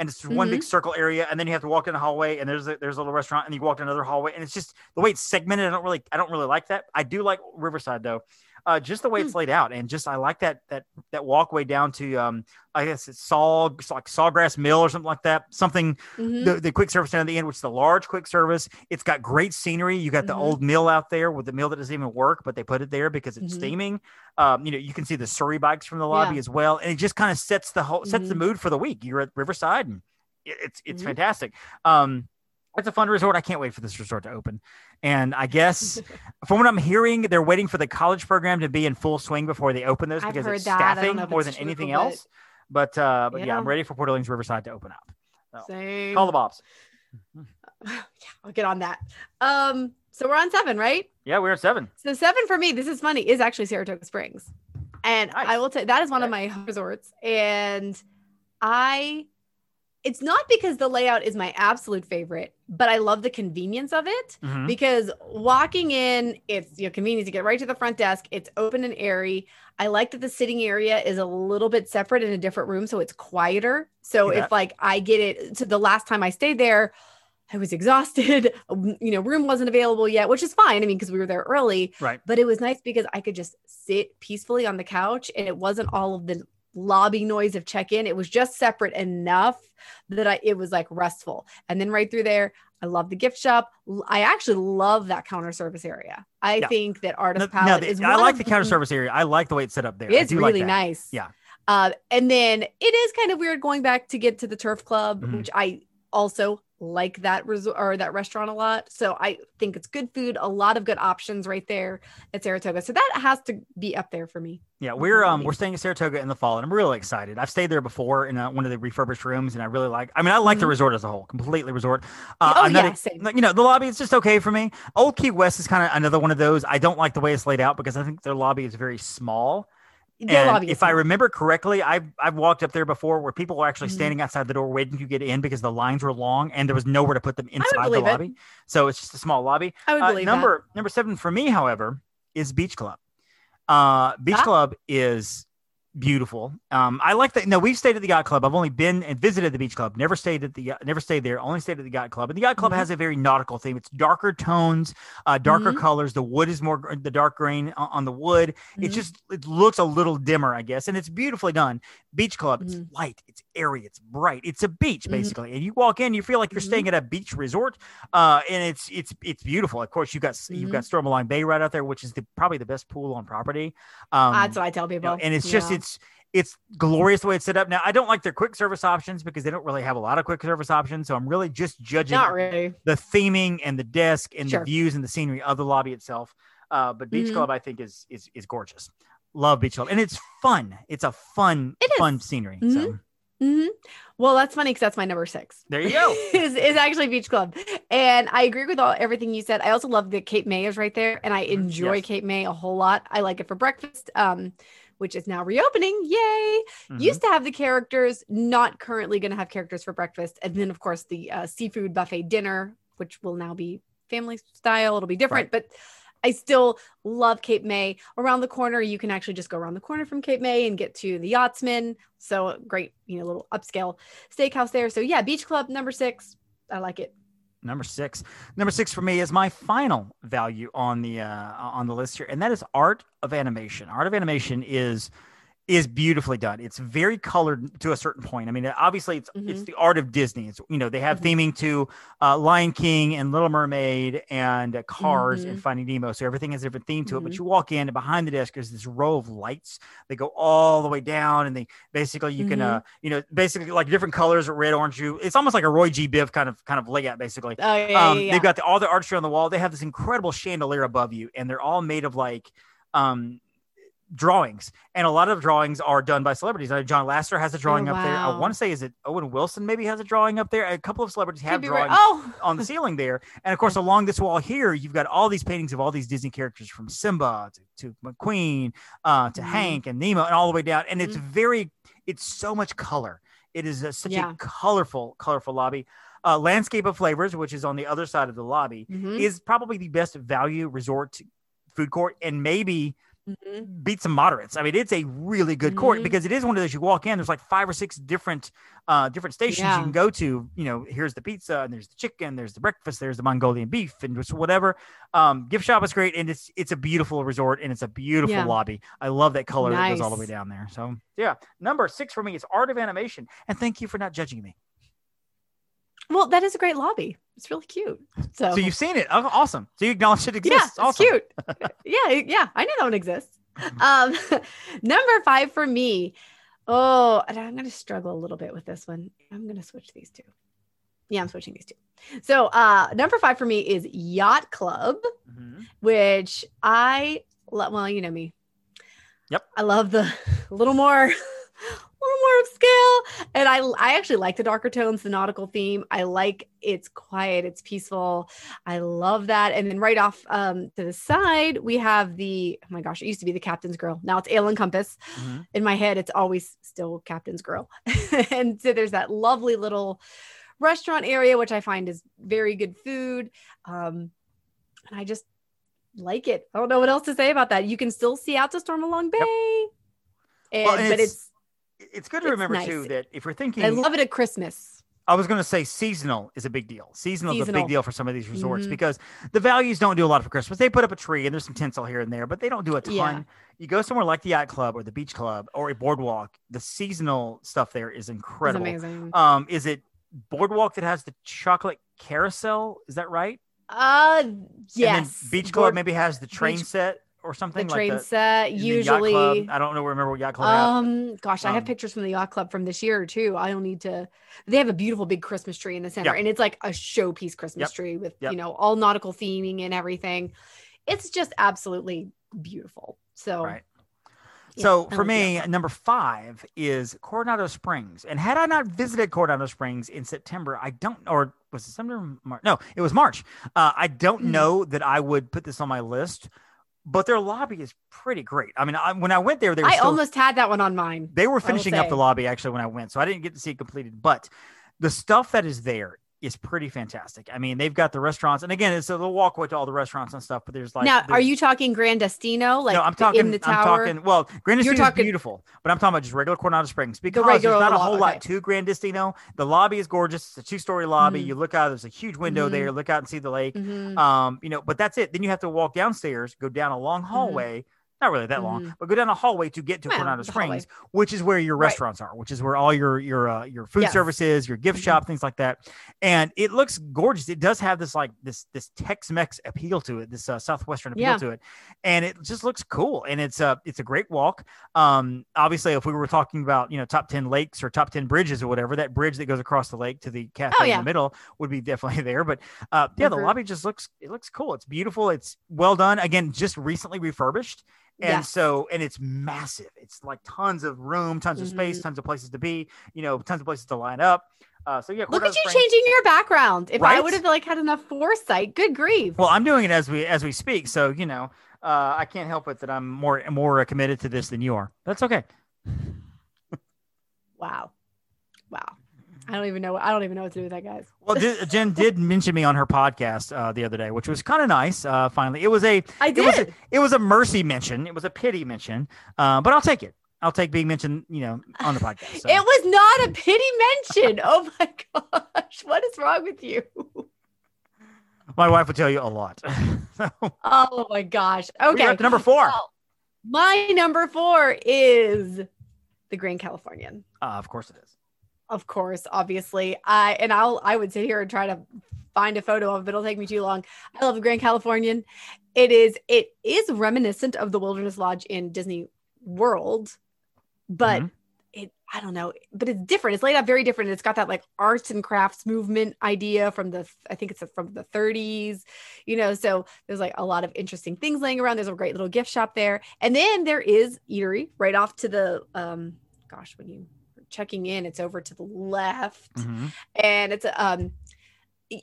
And it's one Mm-hmm. big circle area, and then you have to walk in the hallway, and there's a, there's a little restaurant, and you walk to another hallway, and it's just the way it's segmented. I don't really I don't really like that. I do like Riverside though, uh, just the way Hmm. it's laid out, and just I like that that that walkway down to um I guess it's Saw it's like Sawgrass Mill or something like that. Something Mhm. the, the quick service down at the end, which is the large quick service. It's got great scenery. You got the Mhm. old mill out there with the mill that doesn't even work, but they put it there because it's Mhm. steaming. Um, you know, you can see the Surrey bikes from the lobby Yeah. as well, and it just kind of sets the whole sets the Mhm. mood for the week. You're at Riverside, and it- it's it's Mhm. fantastic. Um, it's a fun resort. I can't wait for this resort to open. And I guess from what I'm hearing, they're waiting for the college program to be in full swing before they open those I've because it's that. Staffing more it's than true, anything but- else. But uh, but yeah. Yeah. I'm ready for Port Orleans Riverside to open up. Same. Call the Bobs. yeah, I'll get on that. Um, so we're on seven, right? Yeah, we're at seven. So seven for me, this is funny, is actually Saratoga Springs. And Nice. I will tell that is one of my resorts. And I it's not because the layout is my absolute favorite, but I love the convenience of it Mhm. because walking in, it's you know convenient to get right to the front desk. It's open and airy. I like that the sitting area is a little bit separate in a different room, so it's quieter. So See if like I get it, so the last time I stayed there, I was exhausted. You know, room wasn't available yet, which is fine. I mean, because we were there early, Right. but it was nice because I could just sit peacefully on the couch and it wasn't all of the lobby noise of check-in. It was just separate enough that I it was like restful. And then right through there, I love the gift shop. I actually love that counter service area. I Yeah. think that No, Artist no, Palette the- is I like the counter service area. I like the way it's set up there. It's do like really nice. Yeah. Uh, and then it is kind of weird going back to get to the turf club, Mhm. which I also like that resort or that restaurant a lot. So I think it's good food, a lot of good options right there at Saratoga. So that has to be up there for me. Yeah, we're um we're staying at Saratoga in the fall, and I'm really excited. I've stayed there before in uh, one of the refurbished rooms, and I really like. I mean, I like the Mhm. resort as a whole, completely resort. Uh, Oh, I'm yeah, same. You know, the lobby is just okay for me. Old Key West is kind of another one of those. I don't like the way it's laid out because I think their lobby is very small. Lobby if I remember correctly, I've I've walked up there before where people were actually Mhm. standing outside the door waiting to get in because the lines were long and there was nowhere to put them inside the believe it. lobby. So it's just a small lobby. I would Uh, believe number number seven for me, however, is Beach Club. Uh, Beach Ah. Club is beautiful. Um, I like that. No, we've stayed at the yacht club. I've only been and visited the beach club. Never stayed at the never stayed there. Only stayed at the yacht club. And the yacht club Mhm. has a very nautical theme. It's darker tones, uh, darker Mhm. colors. The wood is more the dark green on, the wood. It Mhm. just it looks a little dimmer, I guess, and it's beautifully done. Beach club. It's Mhm. light. It's airy. It's bright. It's a beach Mhm. basically, and you walk in, you feel like you're Mhm. staying at a beach resort. Uh, and it's it's it's beautiful. Of course, you got you've got Stormalong Bay right out there, which is the probably the best pool on property. Um, That's what I tell you people. know, and it's just Yeah. It's it's glorious the way it's set up. Now I don't like their quick service options because they don't really have a lot of quick service options. So I'm really just judging really. the theming and the desk and Sure. the views and the scenery of the lobby itself. Uh, but Beach Mhm. Club, I think, is is is gorgeous. Love Beach Club, and it's fun. It's a fun, It is. fun scenery. So hmm Well, that's funny because that's my number six. there you go. is, is actually Beach Club. And I agree with all everything you said. I also love that Cape May is right there. And I Mhm. enjoy Yes. Cape May a whole lot. I like it for breakfast, um, which is now reopening. Yay. Mhm. Used to have the characters, not currently going to have characters for breakfast. And then, of course, the uh, seafood buffet dinner, which will now be family style. It'll be different, but I still love Cape May. Around the corner, you can actually just go around the corner from Cape May and get to the Yachtsman. So great, you know, little upscale steakhouse there. So yeah, Beach Club number six. I like it. Number six. Number six for me is my final value on the uh, on the list here, and that is art of animation. Art of animation is is beautifully done. It's very colored to a certain point. I mean, obviously, it's it's Mhm. the art of Disney. It's you know they have Mhm. theming to uh, Lion King and Little Mermaid and uh, Cars and Mhm. Finding Nemo. So everything has a different theme to it. But Mhm. you walk in, and behind the desk is this row of lights. They go all the way down, and they basically you can uh you know basically like different colors, red, orange. You it's almost like a Roy G. Biv kind of kind of layout basically Oh yeah, yeah, um, yeah. they've got the, all the artistry on the wall. They have this incredible chandelier above you, and they're all made of like um, drawings. And a lot of drawings are done by celebrities. Uh, John Lasseter has a drawing Oh, up there. I want to say, is it Owen Wilson? Maybe has a drawing up there. A couple of celebrities have be right. drawings Oh, on the ceiling there. And of course, along this wall here, you've got all these paintings of all these Disney characters from Simba to, to McQueen uh, to Mhm. Hank and Nemo and all the way down. And it's very, it's so much color. It is a, such Yeah. a colorful, colorful lobby. Uh, Landscape of Flavors, which is on the other side of the lobby, Mhm. is probably the best value resort food court and maybe Mhm. beat some moderates. I mean, it's a really good court Mhm. because it is one of those you walk in, there's like five or six different uh different stations Yeah. you can go to. You know, here's the pizza and there's the chicken, there's the breakfast, there's the Mongolian beef and just whatever. Um gift shop is great and it's it's a beautiful resort and it's a beautiful Yeah. lobby. I love that color that goes all the way down there. So yeah. Number six for me is art of animation. And thank you for not judging me. Well, that is a great lobby. It's really cute. So, So you've seen it. Oh, awesome. So you acknowledge it yeah, exists. it's awesome. cute. yeah, yeah, I know that one exists. Um, number five for me. Oh, I'm gonna struggle a little bit with this one. I'm gonna switch these two. Yeah, I'm switching these two. So, uh, number five for me is Yacht Club, Mhm. which I love. Well, you know me. Yep. I love the little more, more upscale, and I I actually like the darker tones, the nautical theme. I like it's quiet, it's peaceful. I love that. And then right off um, to the side, we have the oh my gosh, it used to be the Captain's Grill. Now it's Ale and Compass. Mhm. In my head, it's always still Captain's Grill. and so there's that lovely little restaurant area, which I find is very good food. Um, and I just like it. I don't know what else to say about that. You can still see out to Stormalong Bay. And, Well, and but it's- it's, It's good to It's remember nice. too that if you're thinking I love it at Christmas. I was going to say seasonal is a big deal. Seasonal, is a big deal for some of these resorts Mhm. because the values don't do a lot for Christmas. They put up a tree and there's some tinsel here and there, but they don't do a ton. Yeah. You go somewhere like the yacht club or the beach club or a boardwalk, the seasonal stuff there is It's incredible. amazing. Um, is it boardwalk that has the chocolate carousel? Is that right? Uh, And yes. then beach club Board- maybe has the train beach- set or the something train like the, set the club. usually. I don't know. Remember what yacht club had? Um, gosh, I have Um, pictures from the yacht club from this year too. I don't need to. They have a beautiful big Christmas tree in the center, and it's like a showpiece Christmas Yep. tree with Yep. you know all nautical theming and everything. It's just absolutely beautiful. So, Right. yeah, So for me, number five is Coronado Springs. And had I not visited Coronado Springs in September, I don't, or was it September? March? No, it was March. Uh, I don't Mhm. know that I would put this on my list, but their lobby is pretty great. I mean, I, when I went there, they were I still, almost had that one on mine. they were finishing up the lobby actually when I went, so I didn't get to see it completed. But the stuff that is there is pretty fantastic. I mean, they've got the restaurants, and again, it's a little walkway to all the restaurants and stuff. But there's like, now, are you talking Grand Destino? Like no, I'm talking. in the I'm tower? talking. Well, Grand You're Destino is beautiful, but I'm talking about just regular Coronado Springs because regular there's not a whole okay. lot to Grand Destino. The lobby is gorgeous. It's a two-story lobby. Mhm. You look out. There's a huge window Mhm. there. Look out and see the lake. Mhm. Um, you know, but that's it. Then you have to walk downstairs, go down a long Mm-hmm. hallway not really that long, but go down a hallway to get to Yeah, Coronado the hallway. Springs, which is where your Right. restaurants are, which is where all your your uh, your food Yes. services, your gift Mhm. shop, things like that. And it looks gorgeous. It does have this like this this Tex-Mex appeal to it, this uh, southwestern appeal Yeah. to it, and it just looks cool. And it's a it's a great walk. Um, obviously, if we were talking about you know top ten lakes or top ten bridges or whatever, that bridge that goes across the lake to the cafe in Oh, yeah. the middle would be definitely there. But uh, yeah, the Mhm. lobby just looks it looks cool. It's beautiful. It's well done. Again, just recently refurbished. And so, and it's massive. It's like tons of room, tons of space, Mhm. tons of places to be, you know, tons of places to line up. Uh, so yeah, Look at you changing your background. If I would have like had enough foresight, good grief. Well, I'm doing it as we as we speak, so you know, uh, I can't help it that I'm more more committed to this than you are. That's okay. wow. Wow. I don't even know. I don't even know what to do with that, guys. Well, Jen did mention me on her podcast uh, the other day, which was kind of nice. Uh, finally, it was a I it was did. a, it was a mercy mention. It was a pity mention, uh, but I'll take it. I'll take being mentioned, you know, on the podcast. so. It was not a pity mention. oh my gosh. What is wrong with you? My wife would tell you a lot. So, Oh my gosh. Okay. number four. My number four is the Grand Californian. Uh, of course, it is. Of course, obviously. I and I'll I would sit here and try to find a photo of it. It'll take me too long. I love the Grand Californian. It is it is reminiscent of the Wilderness Lodge in Disney World, but Mhm. it I don't know, but it's different. It's laid out very different. It's got that like arts and crafts movement idea from the I think it's from the 30s, you know. So there's like a lot of interesting things laying around. There's a great little gift shop there, and then there is eatery right off to the um. Gosh, when you checking in, it's over to the left, Mhm. and it's a um.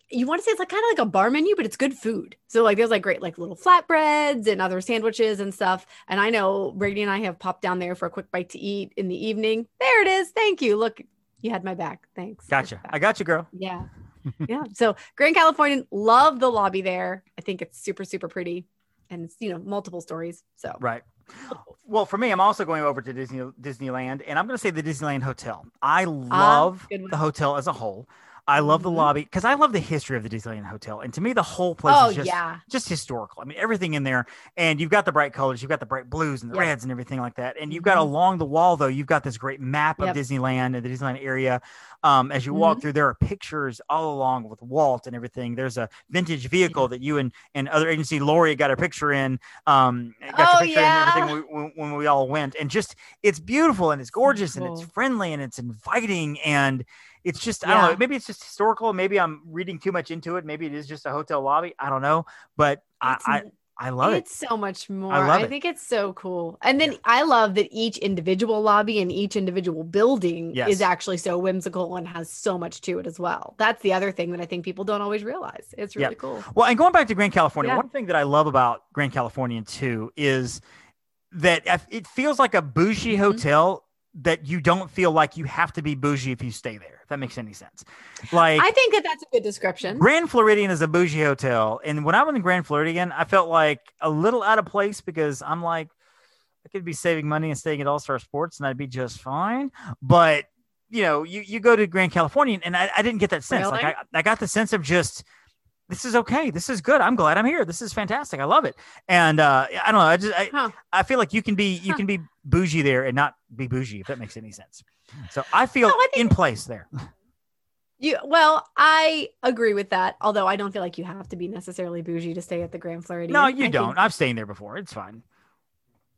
You want to say it's like kind of like a bar menu, but it's good food. So like there's like great like little flatbreads and other sandwiches and stuff. And I know Brady and I have popped down there for a quick bite to eat in the evening. There it is. Thank you. Look, you had my back. Thanks. Gotcha. Back. I got you, girl. Yeah. yeah. So Grand Californian, love the lobby there. I think it's super, super pretty. And it's, you know, multiple stories. So Right. Well, for me, I'm also going over to Disney Disneyland, and I'm going to say the Disneyland Hotel. I love Ah, the hotel as a whole. I love the Mhm. lobby because I love the history of the Disneyland Hotel, and to me, the whole place oh is just yeah. just historical. I mean, everything in there, and you've got the bright colors, you've got the bright blues and the Yep. reds and everything like that, and you've got Mhm. along the wall though, you've got this great map of Disneyland and the Disneyland area. Um, as you walk Mhm. through, there are pictures all along with Walt and everything. There's a vintage vehicle that you and and other agency Lori got a picture in. Um, got Oh, picture yeah. in everything we, when, when we all went, and just it's beautiful and it's gorgeous and it's friendly and it's inviting and it's just I don't know. Maybe it's just historical. Maybe I'm reading too much into it. Maybe it is just a hotel lobby. I don't know, but I It's I, I love it. it's so much more. I I, it. think it's so cool. And then I love that each individual lobby and each individual building Yes. is actually so whimsical and has so much to it as well. That's the other thing that I think people don't always realize. It's Yeah. really cool. Well, and going back to Grand California, Yeah. one thing that I love about Grand California too is that it feels like a bougie Mhm. hotel that you don't feel like you have to be bougie if you stay there. If that makes any sense. Like I think that that's a good description. Grand Floridian is a bougie hotel, and when I went to Grand Floridian, I felt like a little out of place because I'm like, I could be saving money and staying at All Star Sports, and I'd be just fine. But you know, you you go to Grand Californian, and I, I didn't get that sense. Like I, I got the sense of just this is okay, this is good. I'm glad I'm here. This is fantastic. I love it. And uh, I don't know. I just I, Huh. I feel like you can be you Huh. can be bougie there and not be bougie if that makes any sense. So I feel No, I think- in place there. You well, I agree with that. Although I don't feel like you have to be necessarily bougie to stay at the Grand Floridian. No, you think- don't. I've stayed there before. It's fine.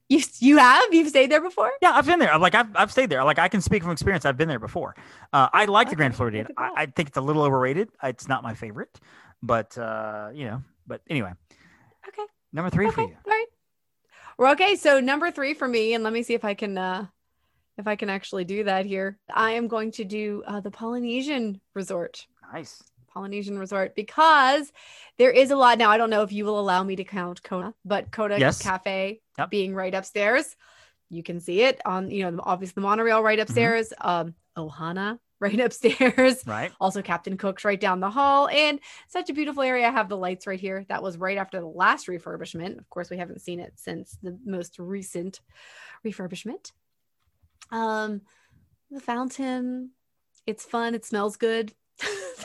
You you have? You've stayed there before? Yeah, I've been there. Like I've, I've stayed there. Like I can speak from experience. I've been there before. Uh, I like the Grand Okay, Floridian. I. I think it's a little overrated. It's not my favorite, but uh, you know. But anyway, Okay. number three for you. All right. Well, okay. So number three for me, and let me see if I can uh if I can actually do that here. I am going to do uh, the Polynesian Resort. Nice. Polynesian Resort because there is a lot now. I don't know if you will allow me to count Kona, but Kona Yes. Cafe Yep. being right upstairs. You can see it on, you know, obviously the monorail Mm-hmm. right upstairs. Um, Ohana right upstairs. Right. Also, Captain Cook's right down the hall, and such a beautiful area. I have the lights right here. That was right after the last refurbishment. Of course, we haven't seen it since the most recent refurbishment. Um, the fountain. It's fun. It smells good.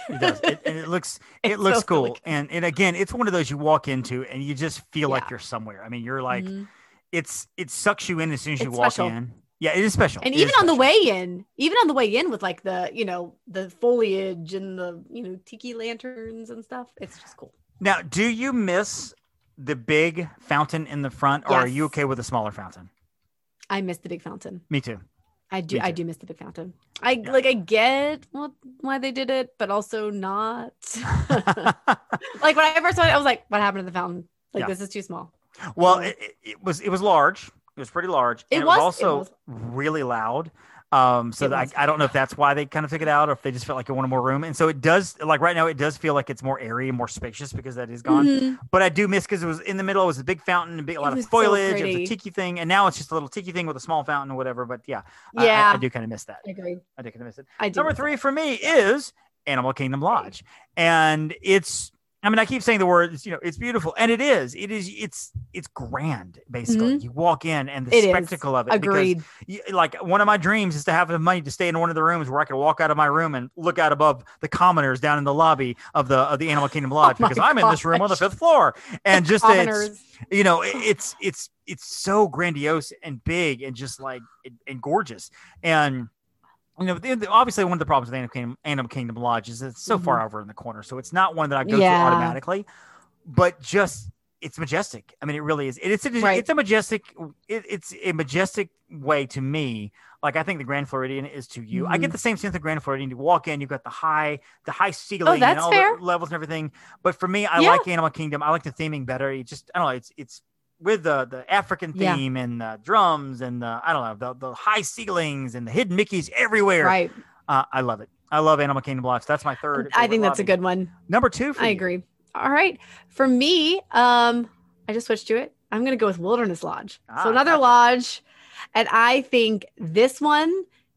It does. It, and it looks it It looks really cool. And and again, it's one of those you walk into and you just feel like you're somewhere. I mean, you're like Mhm. it's it sucks you in as soon as you walk special. in. Yeah, it is special. and It even on the way in even on the way in with like the you know the foliage and the you know tiki lanterns and stuff it's just cool Now, do you miss the big fountain in the front, or are you okay with a smaller fountain? i miss the big fountain Me too. i do i do miss the big fountain i Yeah. like i get what why they did it but also not like when i first saw it i was like what happened to the fountain like Yeah. this is too small well, it- it was it was large. It was pretty large. It and was- it it was also was. really loud. Um, so that. I, I don't know if that's why they kind of took it out, or if they just felt like it wanted more room. And so it does, like right now, it does feel like it's more airy and more spacious because that is gone. Mhm. But I do miss because it was in the middle. It was a big fountain, a, big, a lot of was so foliage. it was a tiki thing, and now it's just a little tiki thing with a small fountain or whatever. But yeah, I- I- yeah I, do kind of miss that. I agree I do kind of miss it. i do Number three it. for me is Animal Kingdom Lodge, and it's. I mean, I keep saying the words, you know, it's beautiful, and it is. It is. It's. It's grand. Basically, you walk in, and the Mm-hmm. It is. spectacle of it. because agreed y- like one of my dreams is to have the money to stay in one of the rooms where I can walk out of my room and look out above the commoners down in the lobby of the of the Animal Kingdom Lodge Oh because I'm in this room on the fifth floor and just it's, you know it- it's it's it's so grandiose and big and just like and- and gorgeous and you know obviously one of the problems with Animal Kingdom, Animal Kingdom Lodge is it's so far over in the corner so it's not one that I go Yeah. to automatically but just it's majestic. I mean, it really is. It- It's a, Right. it's a majestic. It, it's a majestic way to me. Like I think the Grand Floridian is to you. I get Mhm. the same sense of Grand Floridian. You walk in, you've got the high, the high ceiling and Oh, that's all fair. the levels and everything. But for me, I Yeah. like Animal Kingdom. I like the theming better. It just I don't know. It's it's with the the African Yeah. theme and the drums and the I don't know the the high ceilings and the hidden Mickey's everywhere. right Uh, I love it. I love Animal Kingdom Lodge. That's my third. i think that's a good one number two. For I you. agree. All right. For me, um, I just switched to it. I'm gonna go with Wilderness Lodge. Ah, so another gotcha. lodge. And I think this one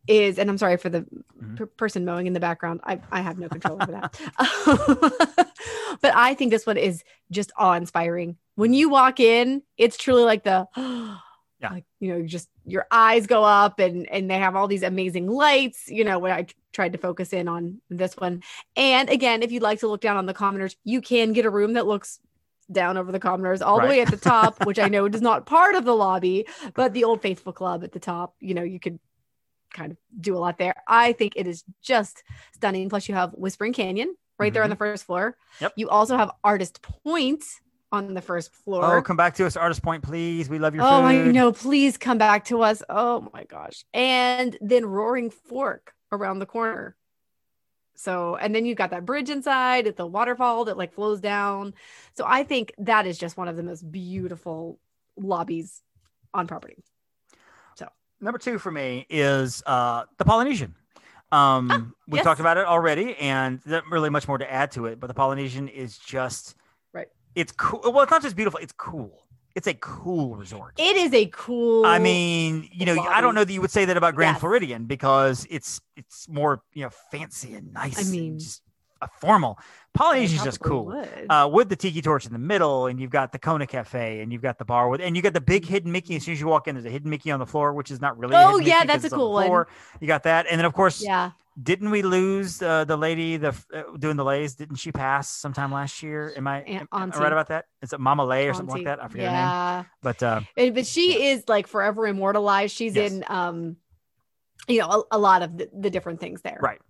is, and I'm sorry for the Mhm. per- person mowing in the background. I, I have no control over that. but I think this one is just awe inspiring. When you walk in, it's truly like the Yeah. like you know, just your eyes go up and and they have all these amazing lights, you know, when I tried to focus in on this one. And again, if you'd like to look down on the commoners, you can get a room that looks down over the commoners all the way at the top, which I know is not part of the lobby, but the Old Faithful Club at the top, you know, you could kind of do a lot there. I think it is just stunning. Plus, you have Whispering Canyon right there on the first floor. Mm-hmm. Yep. You also have Artist Point on the first floor. Oh, come back to us, Artist Point, please. We love your Oh, food. I know. Please come back to us. Oh my gosh. And then Roaring Fork around the corner. So, and then you've got that bridge inside at the waterfall that like flows down. So, I think that is just one of the most beautiful lobbies on property. So, number two for me is uh, the Polynesian. Um, we yes. talked about it already, and there's not really much more to add to it. But the Polynesian is just. It's cool. Well, it's not just beautiful; it's cool. It's a cool resort. It is a cool. I mean, you know, I don't know that you would say that about Grand Yes. Floridian because it's it's more you know fancy and nice. I mean- just a formal. I Polynesian's just cool. would. uh, with the tiki torch in the middle, and you've got the Kona Cafe, and you've got the bar with, and you got the big hidden Mickey. As soon as you walk in, there's a hidden Mickey on the floor, which is not really. Oh, yeah, Mickey that's a it's on cool one. You got that, and then of course, yeah. didn't we lose uh, the lady the uh, doing the leis? Didn't she pass sometime last year? Am I, Aunt- am I right about that? Is it Mama Lay or something like that? I forget her name. yeah. But uh, And- but she is like forever immortalized. She's Yes. in um, you know, a, a lot of the, the different things there. Right.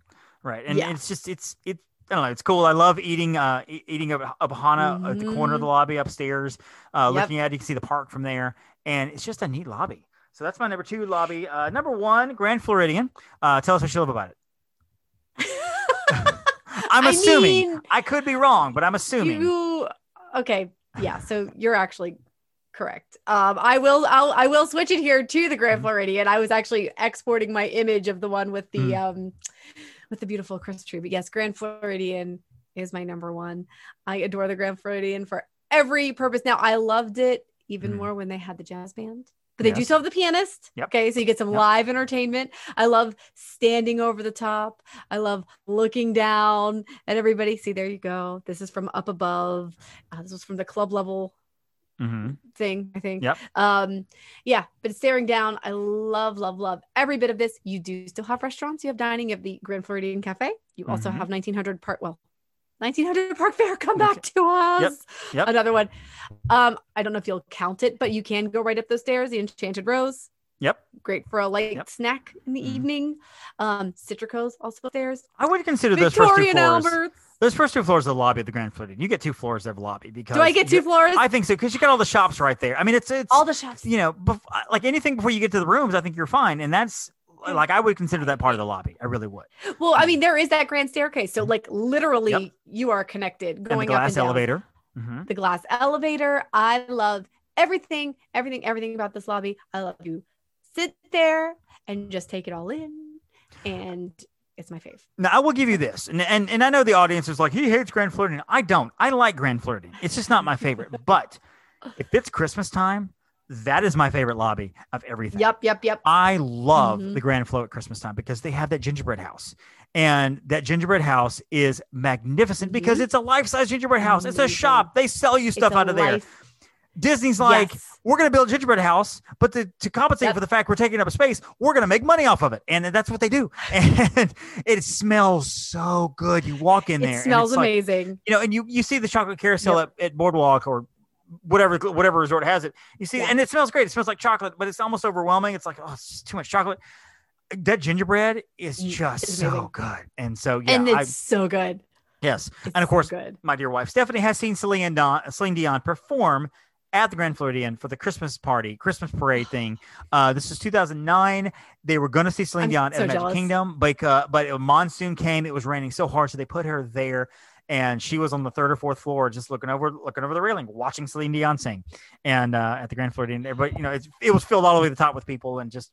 right, and Yeah. it's just it's it. I don't know. It's cool. I love eating uh eating a, a bahana at the corner of the lobby upstairs. Uh, Mm-hmm. Yep. Looking at it, you can see the park from there, and it's just a neat lobby. So that's my number two lobby. Uh, number one, Grand Floridian. Uh, tell us what you love about it. I'm I assuming. mean, I could be wrong, but I'm assuming. You okay? Yeah. So you're actually correct. Um, I will. I'll. I will switch it here to the Grand Mhm. Floridian. I was actually exporting my image of the one with the Mm. um, with the beautiful Christmas tree. But yes, Grand Floridian is my number one. I adore the Grand Floridian for every purpose. Now I loved it even Mhm. more when they had the jazz band. But they do still have the pianist. Yep. Okay, so you get some Yep. live entertainment. I love standing over the top. I love looking down at everybody. See, there you go. This is from up above. Uh, this was from the club level Mhm. thing, I think. Yep. Um, yeah, but staring down, I love, love, love every bit of this. You do still have restaurants. You have dining. Have the Grand Floridian Cafe. You also Mhm. have 1900 part. Well, 1900 Park Fair, come back to us. Yep. Another one. Um, I don't know if you'll count it, but you can go right up those stairs. The Enchanted Rose, Yep. great for a light Yep. snack in the Mhm. evening. Um, Citrico's also upstairs. I would consider those first two Victorian floors. Alberts. Those first two floors of the lobby of the Grand Floridian. You get two floors of lobby because Do I get two floors? I think so because you got all the shops right there. I mean, it's it's All the shops. you know, bef- uh, like anything before you get to the rooms, I think you're fine, and that's uh, like I would consider that part of the lobby. I really would. Well, I mean, there is that grand staircase. So, mm-hmm. like, literally, Yep. you are connected And the going up glass and down. elevator. hmm The glass elevator. I love everything, everything, everything about this lobby. I love you. Sit there and just take it all in, and it's my fave. Now I will give you this, and, and and I know the audience is like he hates Grand Floridian. I don't. I like Grand Floridian. It's just not my favorite. but if it's Christmas time, that is my favorite lobby of everything. Yep, yep, yep. I love Mhm. the Grand Flow at Christmas time because they have that gingerbread house. And that gingerbread house is magnificent because Mhm. it's a life size gingerbread house. It's a shop. They sell you stuff out of there. Disney's like, Yes. we're going to build a gingerbread house, but to, to compensate Yep. for the fact we're taking up a space, we're going to make money off of it. And that's what they do. And it smells so good. You walk in there. it and smells it's like- amazing. you know, and you you see the chocolate carousel at, at Boardwalk or whatever whatever resort has it. You see, Yeah. and it smells great. It smells like chocolate, but it's almost overwhelming. It's like oh, it's too much chocolate. That gingerbread is Mm, just it's so amazing. good, and so yeah, and it's I, so good. yes, It's and of so course, good. my dear wife Stephanie has seen Celine Dion, Celine Dion perform at the Grand Floridian for the Christmas party, Christmas parade thing. Uh, this is 2009. They were going to see Celine I'm Dion so at Magic. Kingdom, but uh, but a monsoon came. It was raining so hard, so they put her there. And she was on the third or fourth floor, just looking over, looking over the railing, watching Celine Dion sing, and uh, at the Grand Floridian. But you know, it's, it was filled all the way to the top with people, and just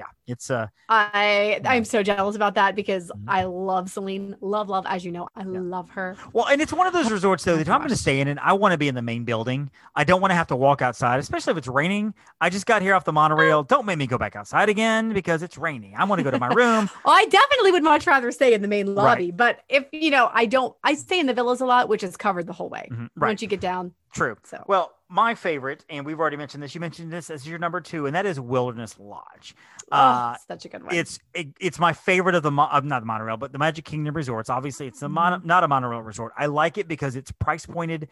yeah, it's uh, I I'm so jealous about that because Mhm. I love Celine, love love as you know, I Yeah. love her. Well, and it's one of those resorts though Oh, that if I'm going to stay in it, I want to be in the main building. I don't want to have to walk outside, especially if it's raining. I just got here off the monorail. Don't make me go back outside again because it's raining. I want to go to my room. Well, I definitely would much rather stay in the main Right. lobby, but if you know, I don't. I stay in the villas a lot, which is covered the whole way. Mhm, Right. Once you get down, True. so Well, my favorite, and we've already mentioned this. You mentioned this as your number two, and that is Wilderness Lodge. oh, Uh, such a good one. it's it, it's my favorite of the mo- of not the monorail, but the Magic Kingdom resorts. Obviously, it's the mono, Mm-hmm. not a monorail resort. I like it because it's price pointed,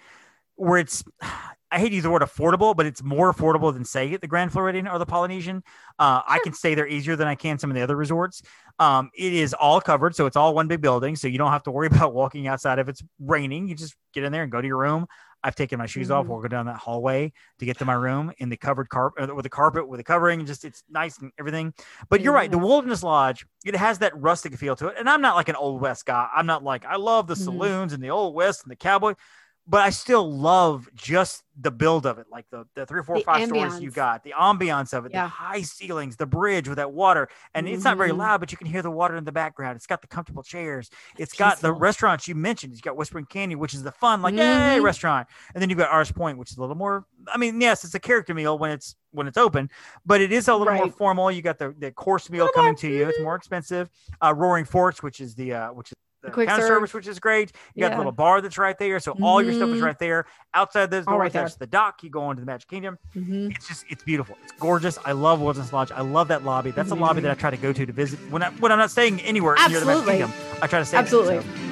where it's. I hate to use the word affordable, but it's more affordable than say the Grand Floridian or the Polynesian. Uh, I can stay there easier than I can some of the other resorts. Um, it is all covered, so it's all one big building, so you don't have to worry about walking outside if it's raining. You just get in there and go to your room. I've taken my shoes off. Mhm. We'll go down that hallway to get to my room in the covered carpet with the carpet with the covering. Just it's nice and everything. But you're right. The Wilderness Lodge, it has that rustic feel to it. And I'm not like an old West guy. I'm not like I love the Mhm. saloons and the old West and the cowboy, but I still love just the build of it, like the, the three, or four, The five stories you got, the ambiance of it, Yeah. the high ceilings, the bridge with that water. And it's not very Mhm. loud, but you can hear the water in the background. It's got the comfortable chairs. It's got the restaurants you mentioned. It's got Whispering Canyon, which is the fun, like yay Mhm. restaurant. And then you've got Artist Point, which is a little more. I mean, yes, it's a character meal when it's when it's open, but it is a little more formal. You got the, the course meal coming to you. It's more expensive. Uh, Roaring Forks, which is the uh, which is the, quick counter serve. service, which is great. You got the little bar that's right there, so all your stuff is Mhm. right there. Outside those doors, right there. there's the dock. You go into the Magic Kingdom. Mhm. It's just it's beautiful. It's gorgeous. I love Wilderness Lodge. I love that lobby. That's a lobby that I try to go to to visit when I when I'm not staying anywhere near the Magic Kingdom. I try to stay there, Absolutely. so.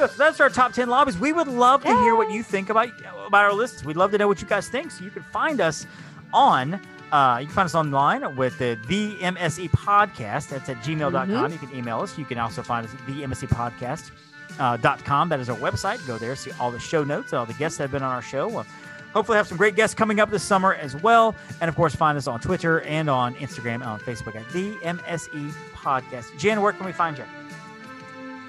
Good. So that's our top 10 lobbies. We would love to hear what you think about, about our lists. We'd love to know what you guys think. So you can find us on, uh, you can find us online with the, the MSE podcast. That's at gmail.com. You can email us. You can also find us at the MSE podcast. Uh, dot com. That is our website. Go there, see all the show notes, all the guests that have been on our show. We'll hopefully have some great guests coming up this summer as well. And of course, find us on Twitter and on Instagram and on Facebook at the MSE podcast. Jen, where can we find you?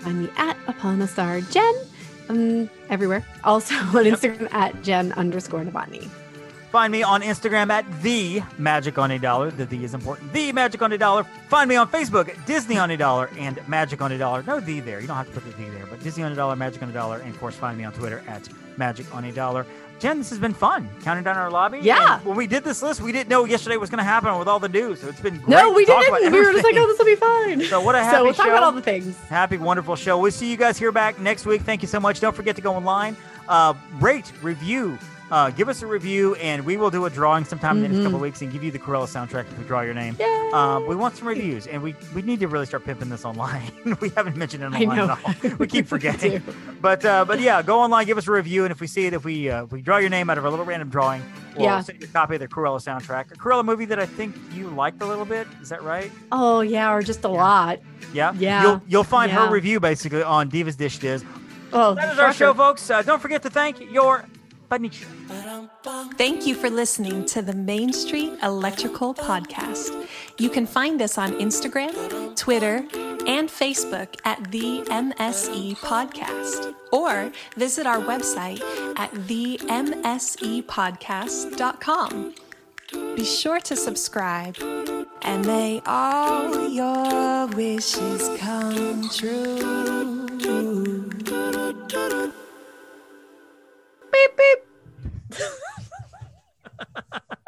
Find me at Upon a Star Jen. Um, everywhere. Also on Instagram at Jen underscore Novotny. Find me on Instagram at the Magic on a Dollar. The the is important. The Magic on a Dollar. Find me on Facebook at Disney on a Dollar and Magic on a Dollar. No the there. You don't have to put the the there, but Disney on a Dollar, Magic on a Dollar, and of course find me on Twitter at Magic on a Dollar. Jen, this has been fun. Counting down our lobby. Yeah. And when we did this list, we didn't know yesterday was going to happen with all the news. So it's been great. No, we to talk about didn't. We were just like, oh, this will be fine. So what a happy So we'll talk about all the things. Happy, wonderful show. We'll see you guys here back next week. Thank you so much. Don't forget to go online Uh, rate, review, uh, give us a review, and we will do a drawing sometime in the next couple of weeks and give you the Cruella soundtrack if we draw your name. Yay. Um, we want some reviews, and we, we need to really start pimping this online. we haven't mentioned it online at all. We keep forgetting. but uh, but yeah, go online, give us a review, and if we see it, if we uh, if we draw your name out of a little random drawing, we'll Yeah. send you a copy of the Cruella soundtrack. A Cruella movie that I think you liked a little bit. Is that right? Oh yeah, or just a lot. Yeah. Yeah. You'll you'll find her review basically on Divas Dish Diz. Oh, That is our show, folks. Uh, don't forget to thank your Thank you for listening to the Main Street Electrical Podcast. You can find us on Instagram, Twitter, and Facebook at the MSE Podcast, or visit our website at themsepodcast.com. Be sure to subscribe, and may all your wishes come true beep, beep.